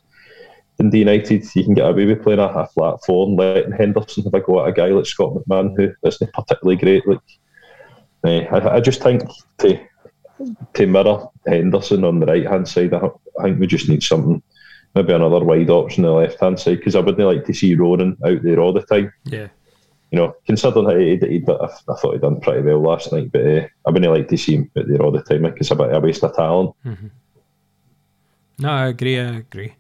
In the United, you can get away with playing a, a flat four and letting Henderson have a go at a guy like Scott McMann, who isn't particularly great. Like, eh, I, I just think to to mirror Henderson on the right hand side, I, I think we just need something, maybe another wide option on the left hand side, because I wouldn't like to see Ronan out there all the time. Yeah. You know, considering how he, he, but I, I thought he'd done pretty well last night, but uh, I wouldn't like to see him out there all the time. Like it's a bit of a waste of talent. No, I agree. I agree.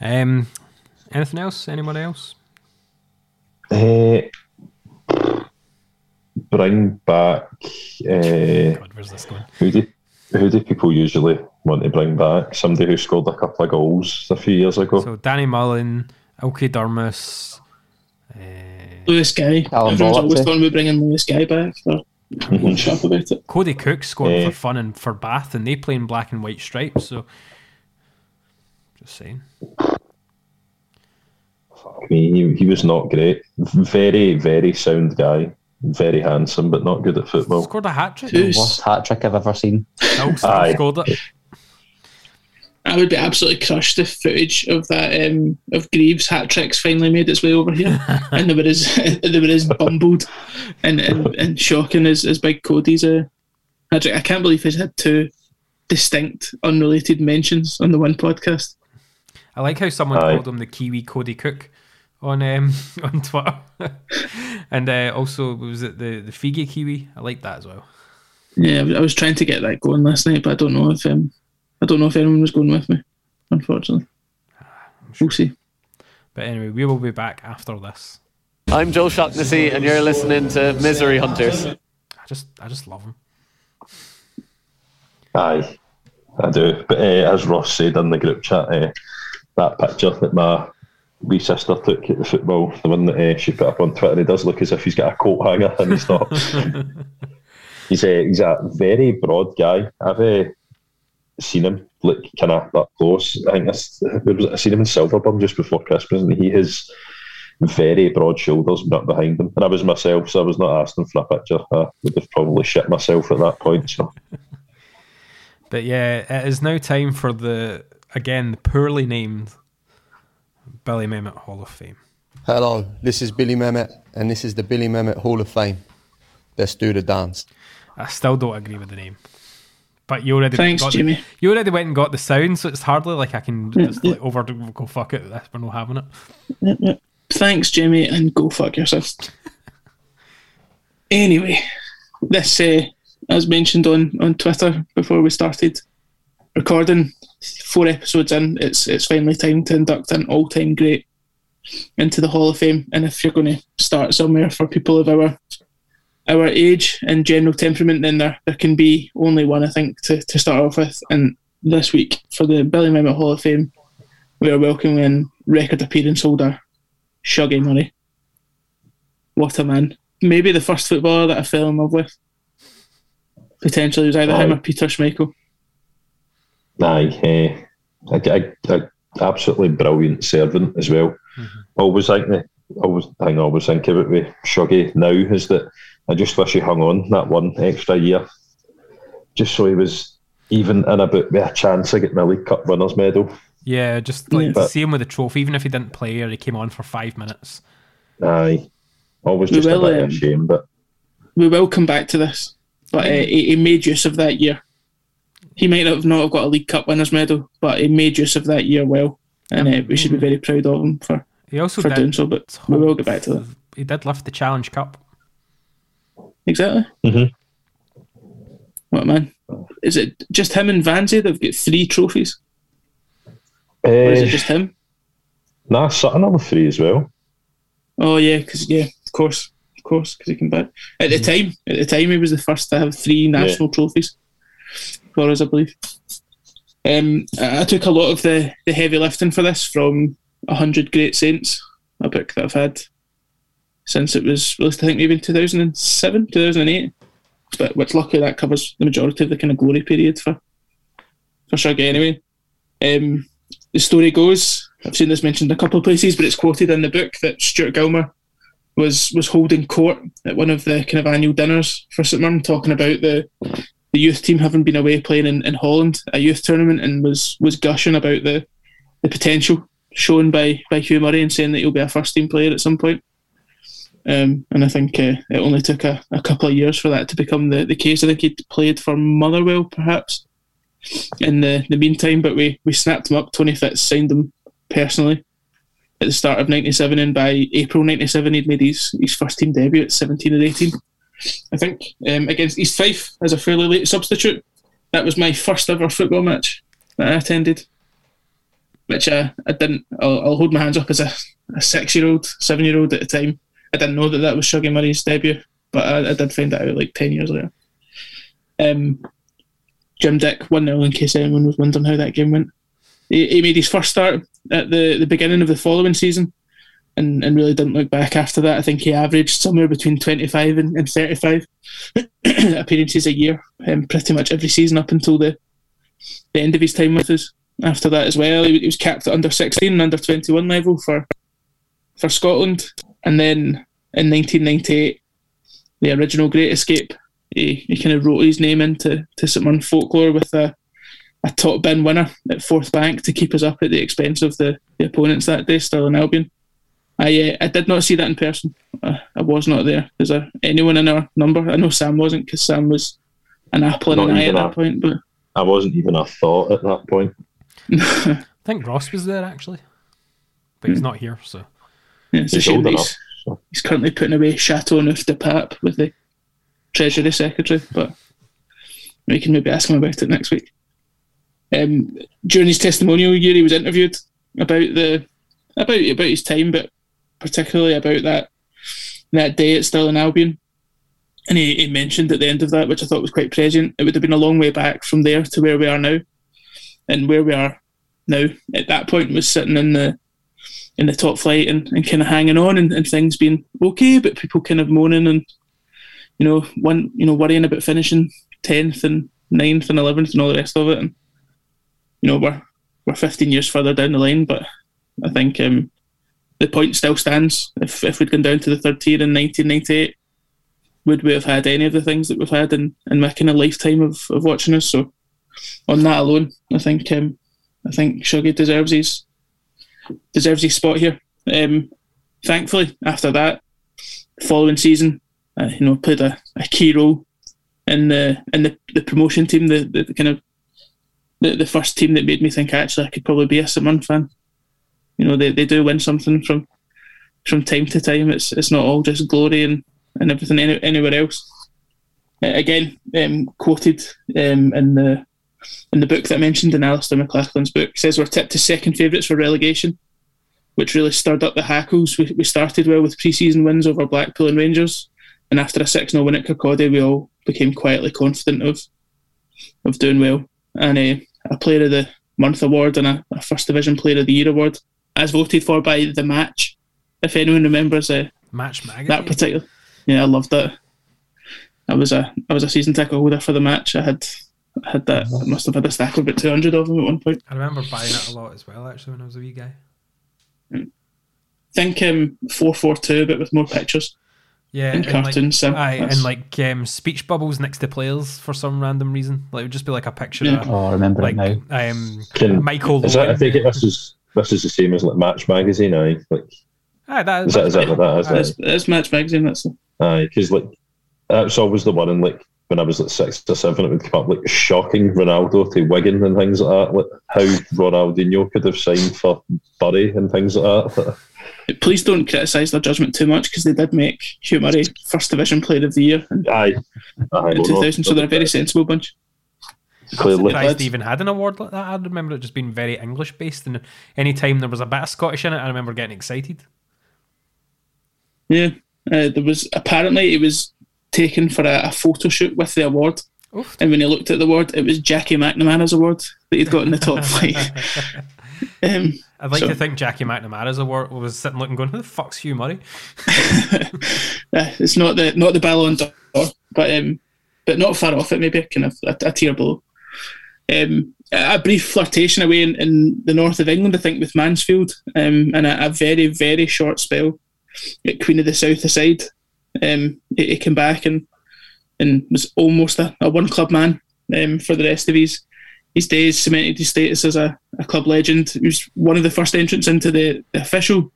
Um, anything else? Anyone else? Uh, bring back. Uh, God, where's this going? who do who do people usually want to bring back? Somebody who scored a couple of goals a few years ago. So Danny Mullen, Ilkay Durmus. Uh, Lewis Guy. Alan Everyone's always Bollock, talking about bringing Lewis Guy back. So I'm not sure about it. Cody Cooke scoring for fun and for Bath, and they play in black and white stripes. So, just saying. I mean, he, he was not great. Very, very sound guy. Very handsome, but not good at football. Scored a hat trick. Who's- Worst hat trick I've ever seen. Still, still Aye. scored it. I would be absolutely crushed if footage of that um, of Greive's hat tricks finally made its way over here, and they were as they were as bumbled and, and, and shocking as, as Big Cody's uh, hat trick. I can't believe he's had two distinct, unrelated mentions on the one podcast. I like how someone Aye. called him the Kiwi Cody Cooke on um, on Twitter, and uh, also was it the the Figi Kiwi? I like that as well. Yeah, I was- I was trying to get that going last night, but I don't know if um, I don't know if anyone was going with me. Unfortunately, we'll see. But anyway, we will be back after this. I'm Joe Shaughnessy, and you're listening to Misery Hunters. I just I just love him. Aye, I do. But uh, as Ross said in the group chat, uh, that picture that my wee sister took at the football, the one that uh, she put up on Twitter, he does look as if he's got a coat hanger and he's not. he's a he's a very broad guy. I've uh, seen him like kind of up close. I think I, I seen him in Silverburn just before Christmas, and he has very broad shoulders up behind him. And I was myself, so I was not asking for a picture. I would have probably shit myself at that point. So. but yeah, it is now time for the again the poorly named Billy Mehmet Hall of Fame. Hello, this is Billy Mehmet, and this is the Billy Mehmet Hall of Fame. Let's do the dance. I still don't agree with the name. But you already Thanks, got Jimmy. The, you already went and got the sound, so it's hardly like I can just like over go fuck it. This we're not having it. Thanks, Jimmy, and go fuck yourself. anyway, this, uh, as mentioned on, on Twitter before we started recording, four episodes in, it's it's finally time to induct an all time great into the Hall of Fame. And if you're going to start somewhere for people of our our age and general temperament, then there, there can be only one, I think, to, to start off with. And this week, for the Billy Mehmet Hall of Fame, we are welcoming record appearance holder Shuggy Murray. What a man. Maybe the first footballer that I fell in love with. Potentially it was either Aye. him or Peter Schmeichel. Aye, a, a, a absolutely brilliant servant as well. Mm-hmm. Always think the always thing I always think about with Shuggy now is that I just wish he hung on that one extra year, just so he was even in about with a chance of getting a League Cup winners medal. Yeah, just like Yeah. to see him with the trophy, even if he didn't play or he came on for five minutes. Aye, always We just a bit of um, a shame, but We will come back to this, but uh, he, he made use of that year. He might have not have got a League Cup winners medal, but he made use of that year well, and uh, we should be very proud of him for, He also for did. doing so. But we will get back to that. He did lift the Challenge Cup. Exactly. Mhm. What man? Is it just him and Vanzi They've got three trophies, uh, or is it just him? nah, Sutton on the three as well. Oh yeah, because yeah, of course, of course, because he came back at the time. At the time, he was the first to have three national trophies for us, I believe. Um, I took a lot of the, the heavy lifting for this from hundred Great Saints, a book that I've had since it was released. I think maybe in two thousand and seven, two thousand and eight. But which luckily that covers the majority of the kind of glory period for for Shuggy anyway. Um, the story goes, I've seen this mentioned a couple of places, but it's quoted in the book that Stewart Gilmour was was holding court at one of the kind of annual dinners for St Mirren, talking about the the youth team having been away playing in, in Holland, a youth tournament, and was was gushing about the the potential shown by by Hugh Murray and saying that he'll be a first team player at some point. Um, and I think uh, it only took a, a couple of years for that to become the, the case. I think he'd played for Motherwell, perhaps, in the, the meantime, but we, we snapped him up. Tony Fitz signed him personally at the start of 97, and by April 97, he'd made his, his first team debut at 17 and 18. I think, um, against East Fife as a fairly late substitute. That was my first ever football match that I attended, which uh, I didn't. I'll, I'll hold my hands up as a, a six year old, seven year old at the time. I didn't know that that was Shuggy Murray's debut, but I, I did find that out like 10 years later. Um, Jim Dick 1 0 in case anyone was wondering how that game went. He, he made his first start at the, the beginning of the following season and, and really didn't look back after that. I think he averaged somewhere between 25 and, and 35 appearances a year, um, pretty much every season up until the, the end of his time with us. After that as well, he, he was capped at under 16 and under 21 level for for Scotland. And then in 1998, the original Great Escape, he, he kind of wrote his name into to St Mirren folklore with a, a top bin winner at Forthbank to keep us up at the expense of the, the opponents that day, Stirling Albion. I uh, I did not see that in person. Uh, I was not there. Is there anyone in our number? I know Sam wasn't because Sam was an apple in Not an eye at that a- point. But I wasn't even a thought at that point. I think Ross was there actually, but Hmm. he's not here. So yeah, it's a He's shame that enough. he's, he's currently putting away Chateau Neuf de Pape with the Treasury Secretary, but we can maybe ask him about it next week. Um, during his testimonial year, he was interviewed about the about about his time, but particularly about that that day at Stirling Albion. And he, he mentioned at the end of that, which I thought was quite prescient, it would have been a long way back from there to where we are now. And where we are now at that point was sitting in the in the top flight and, and kind of hanging on and, and things being okay, but people kind of moaning and you know one you know worrying about finishing tenth and ninth and eleventh and all the rest of it. And you know, we're we're 15 years further down the line, but I think um, the point still stands. If if we'd gone down to the third tier in 1998, would we have had any of the things that we've had in, in my kind of lifetime of, of watching us? So on that alone, I think um, I think Shuggy deserves his deserves his spot here. Um, thankfully, after that, following season, uh, you know, played a, a key role in the in the, the promotion team, the, the, the kind of the, the first team that made me think actually I could probably be a Simon fan. You know, they, they do win something from from time to time. It's it's not all just glory and, and everything any, anywhere else. Uh, again, um, quoted um, in the in the book that I mentioned in Alistair McLachlan's book, says we're tipped to second favourites for relegation, which really stirred up the hackles. We, we started well with pre-season wins over Blackpool and Rangers, and after a 6 0 win at Kirkcaldy, we all became quietly confident of of doing well. And uh, a Player of the Month award and a, a, First Division Player of the Year award, as voted for by the Match. If anyone remembers uh, Match magazine, that particular, yeah, I loved it. I was a I was a season ticket holder for the Match. I had I had that. I must have had a stack of about two hundred of them at one point. I remember buying it a lot as well. Actually, when I was a wee guy. I think um, four four two, but with more pictures. Yeah, and, and cartoons. Like, so aye, and like um, speech bubbles next to players for some random reason. Like it would just be like a picture. Yeah. Of, oh, I remember like, it now. Um, Can, Michael. Is that, I think this is this is the same as like Match Magazine. I like. Aye, that, is, that, is that what that is? Aye, it's, it's Match Magazine. That's. Aye, because like that's always the one in like when I was at six or seven, it would come up like shocking Ronaldo to Wigan and things like that. Like how Ronaldinho could have signed for Bury and things like that. Please don't criticise their judgment too much because they did make Hugh Murray First Division Player of the Year in, Aye. Aye, in 2000, so they're a very sensible bunch. Clearly. I'm surprised they even had an award like that. I remember it just being very English based, and any time there was a bit of Scottish in it, I remember getting excited. Yeah, uh, there was apparently it was taken for a, a photo shoot with the award. Oof. And when he looked at the award, it was Jackie McNamara's award that he'd got in the top flight. um, I'd like so, to think Jackie McNamara's award was sitting looking going, who the fuck's Hugh Murray? it's not the not the Ballon d'Or, but um, but not far off it. Maybe kind of a, a tier below. Um, a brief flirtation away in, in, the north of England, I think, with Mansfield, um, and a, a, very very short spell at Queen of the South aside. Um, he, came back and and was almost a, a one club man um, for the rest of his his days, cemented his status as a, a club legend. He was one of the first entrants into the, the official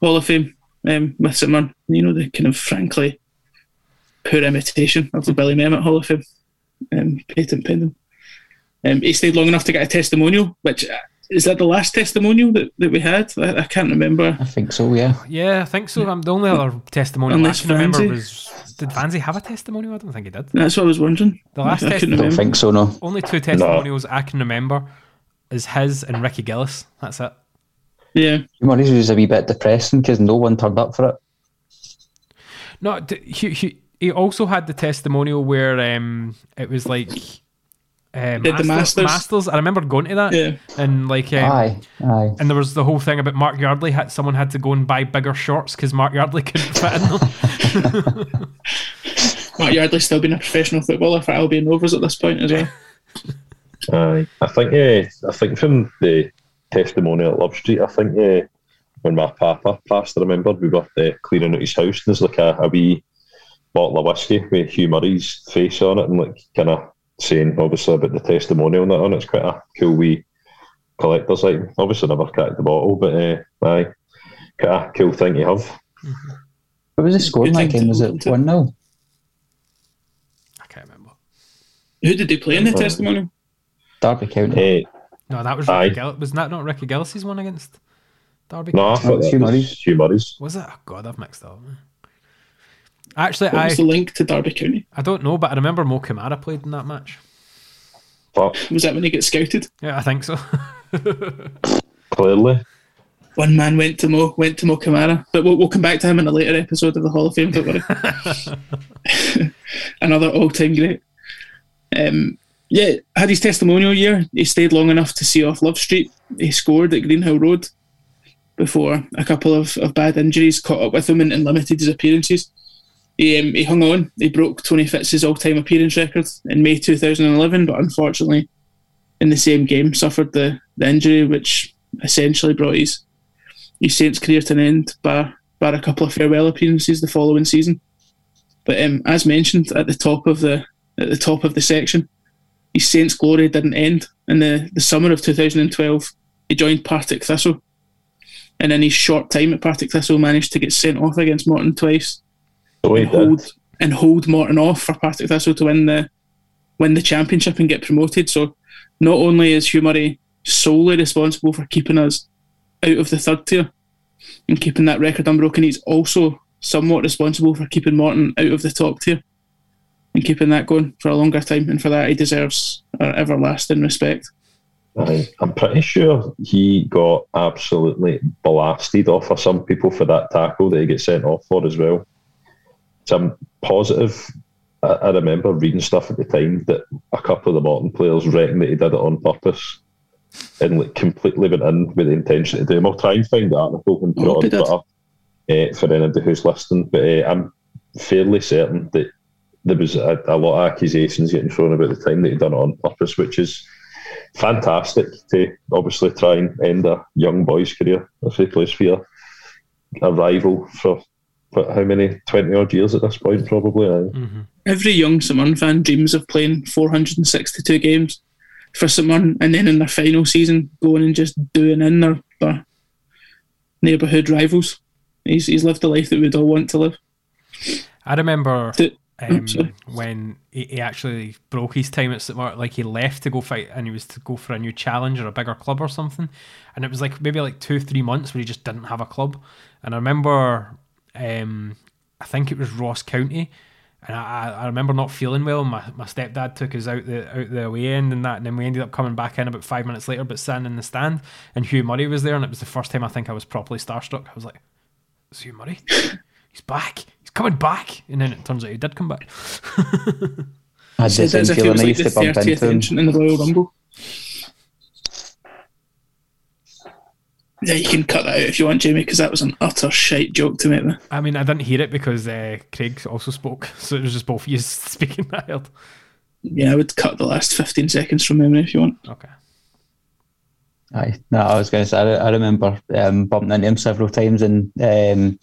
Hall of Fame um, with someone, you know, the kind of frankly poor imitation of the Billy Mehmet Hall of Fame, um, patent pending. Um, he stayed long enough to get a testimonial, which uh, is that the last testimonial that, that we had? I, I, can't remember. I think so, yeah. Yeah, I think so. Um, the only other testimonial Unless I can remember was did Vanzi have a testimonial? I don't think he did. That's what I was wondering. The last I, I don't think so. No. Only two testimonials no. I can remember is his and Ricky Gillies. That's it. Yeah. Murray's was a wee bit depressing because no one turned up for it. No, he, he, he also had the testimonial where um, it was like uh, Masters, the Masters. Masters. I remember going to that. Yeah. And like, um, aye, aye. And there was the whole thing about Mark Yardley. Had someone had to go and buy bigger shorts because Mark Yardley couldn't fit in them. Mark Yardley still being a professional footballer for Albion Rovers at this point as well. Aye, I think. yeah. I think from the testimonial at Love Street, I think yeah. when my papa passed, I remember we were uh, clearing out his house and there's like a, a wee bottle of whiskey with Hugh Murray's face on it and like kind of saying obviously about the testimonial on that on it's quite a cool wee collector's item. Obviously never cracked the bottle, but uh, aye, quite a cool thing to have. Mm-hmm. What was the score in that game? Was it 1 0? I can't remember. Who did they play in the uh, testimonial? Derby County. Uh, no, that was Ricky Gill- was that not Ricky Gillies's one against Derby? No, I thought Hugh Murray's. Hugh Murray's. Was it? Oh God, I've mixed up. Actually, what I was the link to Derby County? I don't know, but I remember Mo Kamara played in that match. What? Was that when he got scouted? Yeah, I think so. Clearly. One man went to Mo went to Mo Kamara, but we'll, we'll come back to him in a later episode of the Hall of Fame. Don't worry. Another all-time great. Um, yeah, had his testimonial year. He stayed long enough to see off Love Street. He scored at Greenhill Road before a couple of, of bad injuries caught up with him and, and limited his appearances. He, um, he hung on. He broke Tony Fitz's all-time appearance record in May 2011, but unfortunately, in the same game suffered the, the injury, which essentially brought his his Saints career to an end, bar bar a couple of farewell appearances the following season. But um, as mentioned at the top of the at the top of the section, his Saints glory didn't end. In the, the summer of 2012, he joined Partick Thistle, and in his short time at Partick Thistle, managed to get sent off against Morton twice, Oh, and did. hold and hold Morton off for Partick Thistle to win the win the championship and get promoted. So not only is Hugh Murray solely responsible for keeping us out of the third tier and keeping that record unbroken, he's also somewhat responsible for keeping Morton out of the top tier and keeping that going for a longer time. And for that, he deserves our everlasting respect. Aye, I'm pretty sure he got absolutely blasted off for some people for that tackle that he gets sent off for as well. So I'm positive. I, I remember reading stuff at the time that a couple of the Morton players reckon that he did it on purpose and like completely went in with the intention to do him. I'll try and find the article and put it on. Twitter uh, for anybody who's listening. But uh, I'm fairly certain that there was a, a lot of accusations getting thrown about the time that he'd done it on purpose, which is fantastic to obviously try and end a young boy's career if he plays for a rival for, for how many 20 odd years at this point, probably. aye. Every young St Mirren fan dreams of playing 462 games for St Mirren and then in their final season going and just doing in their, their neighbourhood rivals. He's, he's lived the life that we'd all want to live. I remember The- um, when he, he actually broke his time at St. Martin, like he left to go fight and he was to go for a new challenge or a bigger club or something. And it was like maybe like two, three months where he just didn't have a club. And I remember, um, I think it was Ross County. And I, I- I remember not feeling well. My, my stepdad took us out the out the away end and that, and then we ended up coming back in about five minutes later, but sitting in the stand. And Hugh Murray was there, and it was the first time I think I was properly starstruck. I was like, "It's Hugh Murray. He's back. He's coming back." And then it turns out he did come back. I had the Said as if feeling like the 30th into him. entrant in the Royal Rumble. Yeah, you can cut that out if you want, Jamie, because that was an utter shite joke to make there. I mean, I didn't hear it because uh, Craig also spoke, so it was just both of you speaking. I heard. Yeah, I would cut the last 15 seconds from memory if you want. Okay. Aye, no, I was going to say, I, I remember um, bumping into him several times in, um,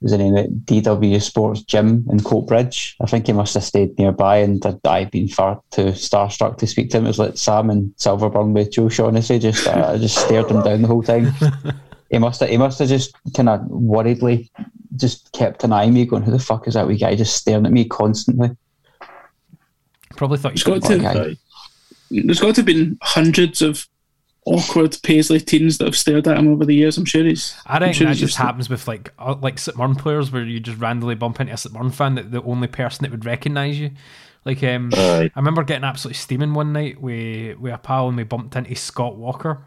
was the name of it, DW Sports Gym in Coatbridge. I think he must have stayed nearby and I'd, I'd been far too starstruck to speak to him. It was like Sam and Silverburn with Joe Shaughnessy, just, uh, I just stared him down the whole time. he must have, he must have just kind of worriedly just kept an eye on me going, who the fuck is that wee guy just staring at me constantly? Probably thought It's you got to- Okay. There's got to have been hundreds of awkward Paisley teens that have stared at him over the years. I'm sure he's. I I'm reckon sure that just happens with like uh, like St Mirren players where you just randomly bump into a St Mirren fan that the only person that would recognise you. Like um, Aye. I remember getting absolutely steaming one night with with a pal and we bumped into Scott Walker,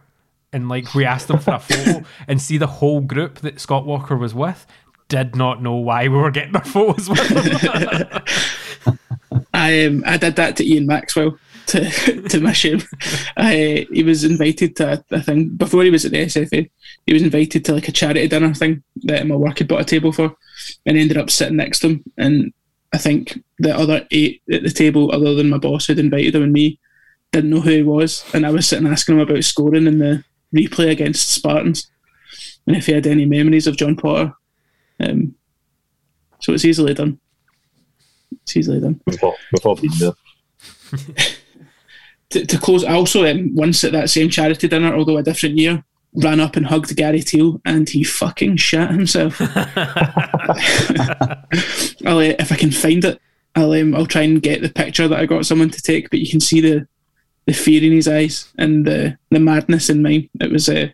and like we asked him for a photo and see the whole group that Scott Walker was with did not know why we were getting our photos with him. I um, I did that to Ian Maxwell to to my shame. I he was invited to a, a thing before he was at the SFA. He was invited to like a charity dinner thing that my work had bought a table for, and ended up sitting next to him. And I think the other eight at the table, other than my boss who'd invited him and me, didn't know who he was. And I was sitting asking him about scoring in the replay against Spartans, and if he had any memories of John Potter. Um, so it's easily done. It's easily done. We've all, we've all been there. to, to close, I also um, once at that same charity dinner, although a different year, ran up and hugged Gary Teale, and he fucking shat himself. I'll, uh, if I can find it, I'll um, I'll try and get the picture that I got someone to take. But you can see the the fear in his eyes and the the madness in mine. It was uh,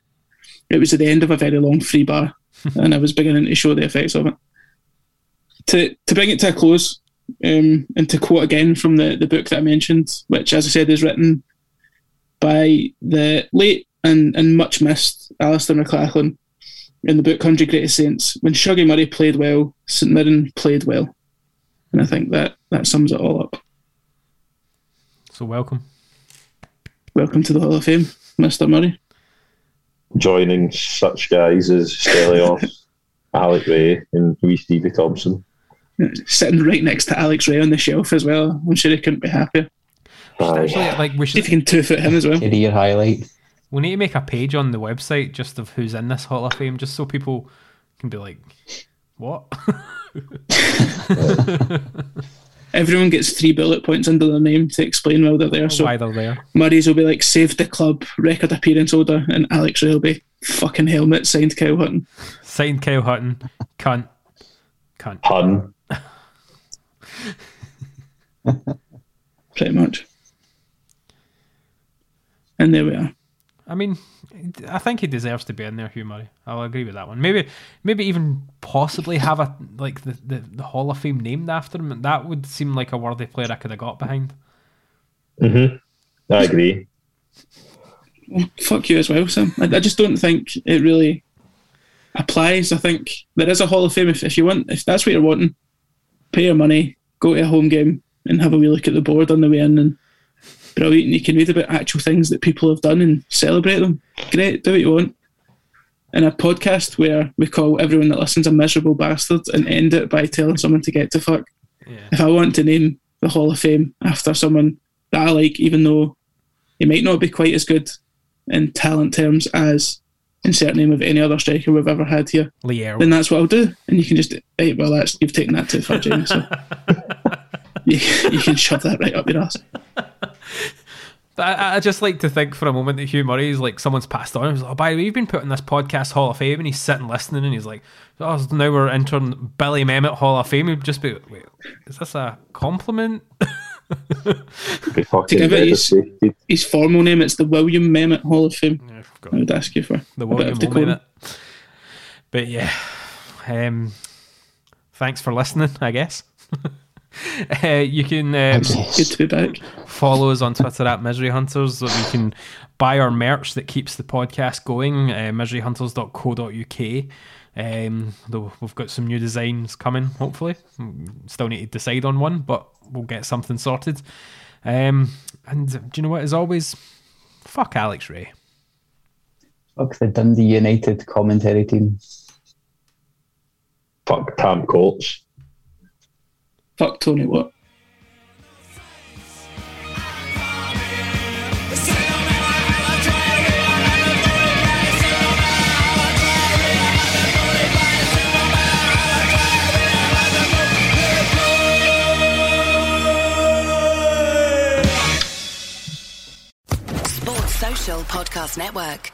it was at the end of a very long free bar, and I was beginning to show the effects of it. To to bring it to a close, um, and to quote again from the, the book that I mentioned, which, as I said, is written by the late and, and much missed Alistair McLachlan in the book Hundred Greatest Saints. When Shuggy Murray played well, St Mirren played well. And I think that, that sums it all up. so welcome. Welcome to the Hall of Fame, Mr. Murray. Joining such guys as Stelios, Alex Rae, and wee Stevie Thompson. Sitting right next to Alex Rae on the shelf as well. I'm sure he couldn't be happier. Actually, like we See if should, you can two foot him as well. Career highlight. we need to make a page on the website just of who's in this Hall of Fame, just so people can be like, "What?" Everyone gets three bullet points under their name to explain why they're there. So Why they're there? Murray's will be like saved the club, record appearance order, and Alex Rae will be fucking helmet signed Kyle Hutton. Signed Kyle Hutton, cunt, cunt. Pun. Pretty much. And there we are. I mean, I think he deserves to be in there, Hugh Murray. I'll agree with that one. Maybe, maybe even possibly have a like the, the, the Hall of Fame named after him. That would seem like a worthy player I could have got behind. hmm I agree. Well, fuck you as well, Sam. I, I just don't think it really applies. I think there is a Hall of Fame if, if you want, if that's what you're wanting, pay your money, go to a home game, and have a wee look at the board on the way in, and brilliant. And you can read about actual things that people have done and celebrate them. Great, do what you want. In a podcast where we call everyone that listens a miserable bastard and end it by telling someone to get to fuck. If I want to name the Hall of Fame after someone that I like, even though he might not be quite as good in talent terms as insert name of any other striker we've ever had here, Lierro. then that's what I'll do. And you can just, right, well, that's you've taken that too far, Jamie. So you, you can shove that right up your ass. But I, I just like to think for a moment that Hugh Murray is like someone's passed on. He's like, oh, by the way, you've been put in this podcast Hall of Fame, and he's sitting listening, and he's like, oh, so now we're entering Billy Mehmet Hall of Fame. He'd just be, wait, is this a compliment? Be To give it his, his formal name, it's the William Mehmet Hall of Fame. I would ask you for the a bit William of decorum. Mehmet. But yeah, um, thanks for listening. I guess. uh, you can um, Good to be back. follow us on Twitter at Misery Hunters. We can buy our merch that keeps the podcast going. Uh, miseryhunters.co.uk. Um, though we've got some new designs coming. Hopefully, still need to decide on one, but we'll get something sorted. Um, and do you know what? As always, fuck Alex Rae. Fuck the Dundee United commentary team. Fuck Tam Courts. Fuck Tony Watt. Sports Social Podcast Network.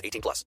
18 plus.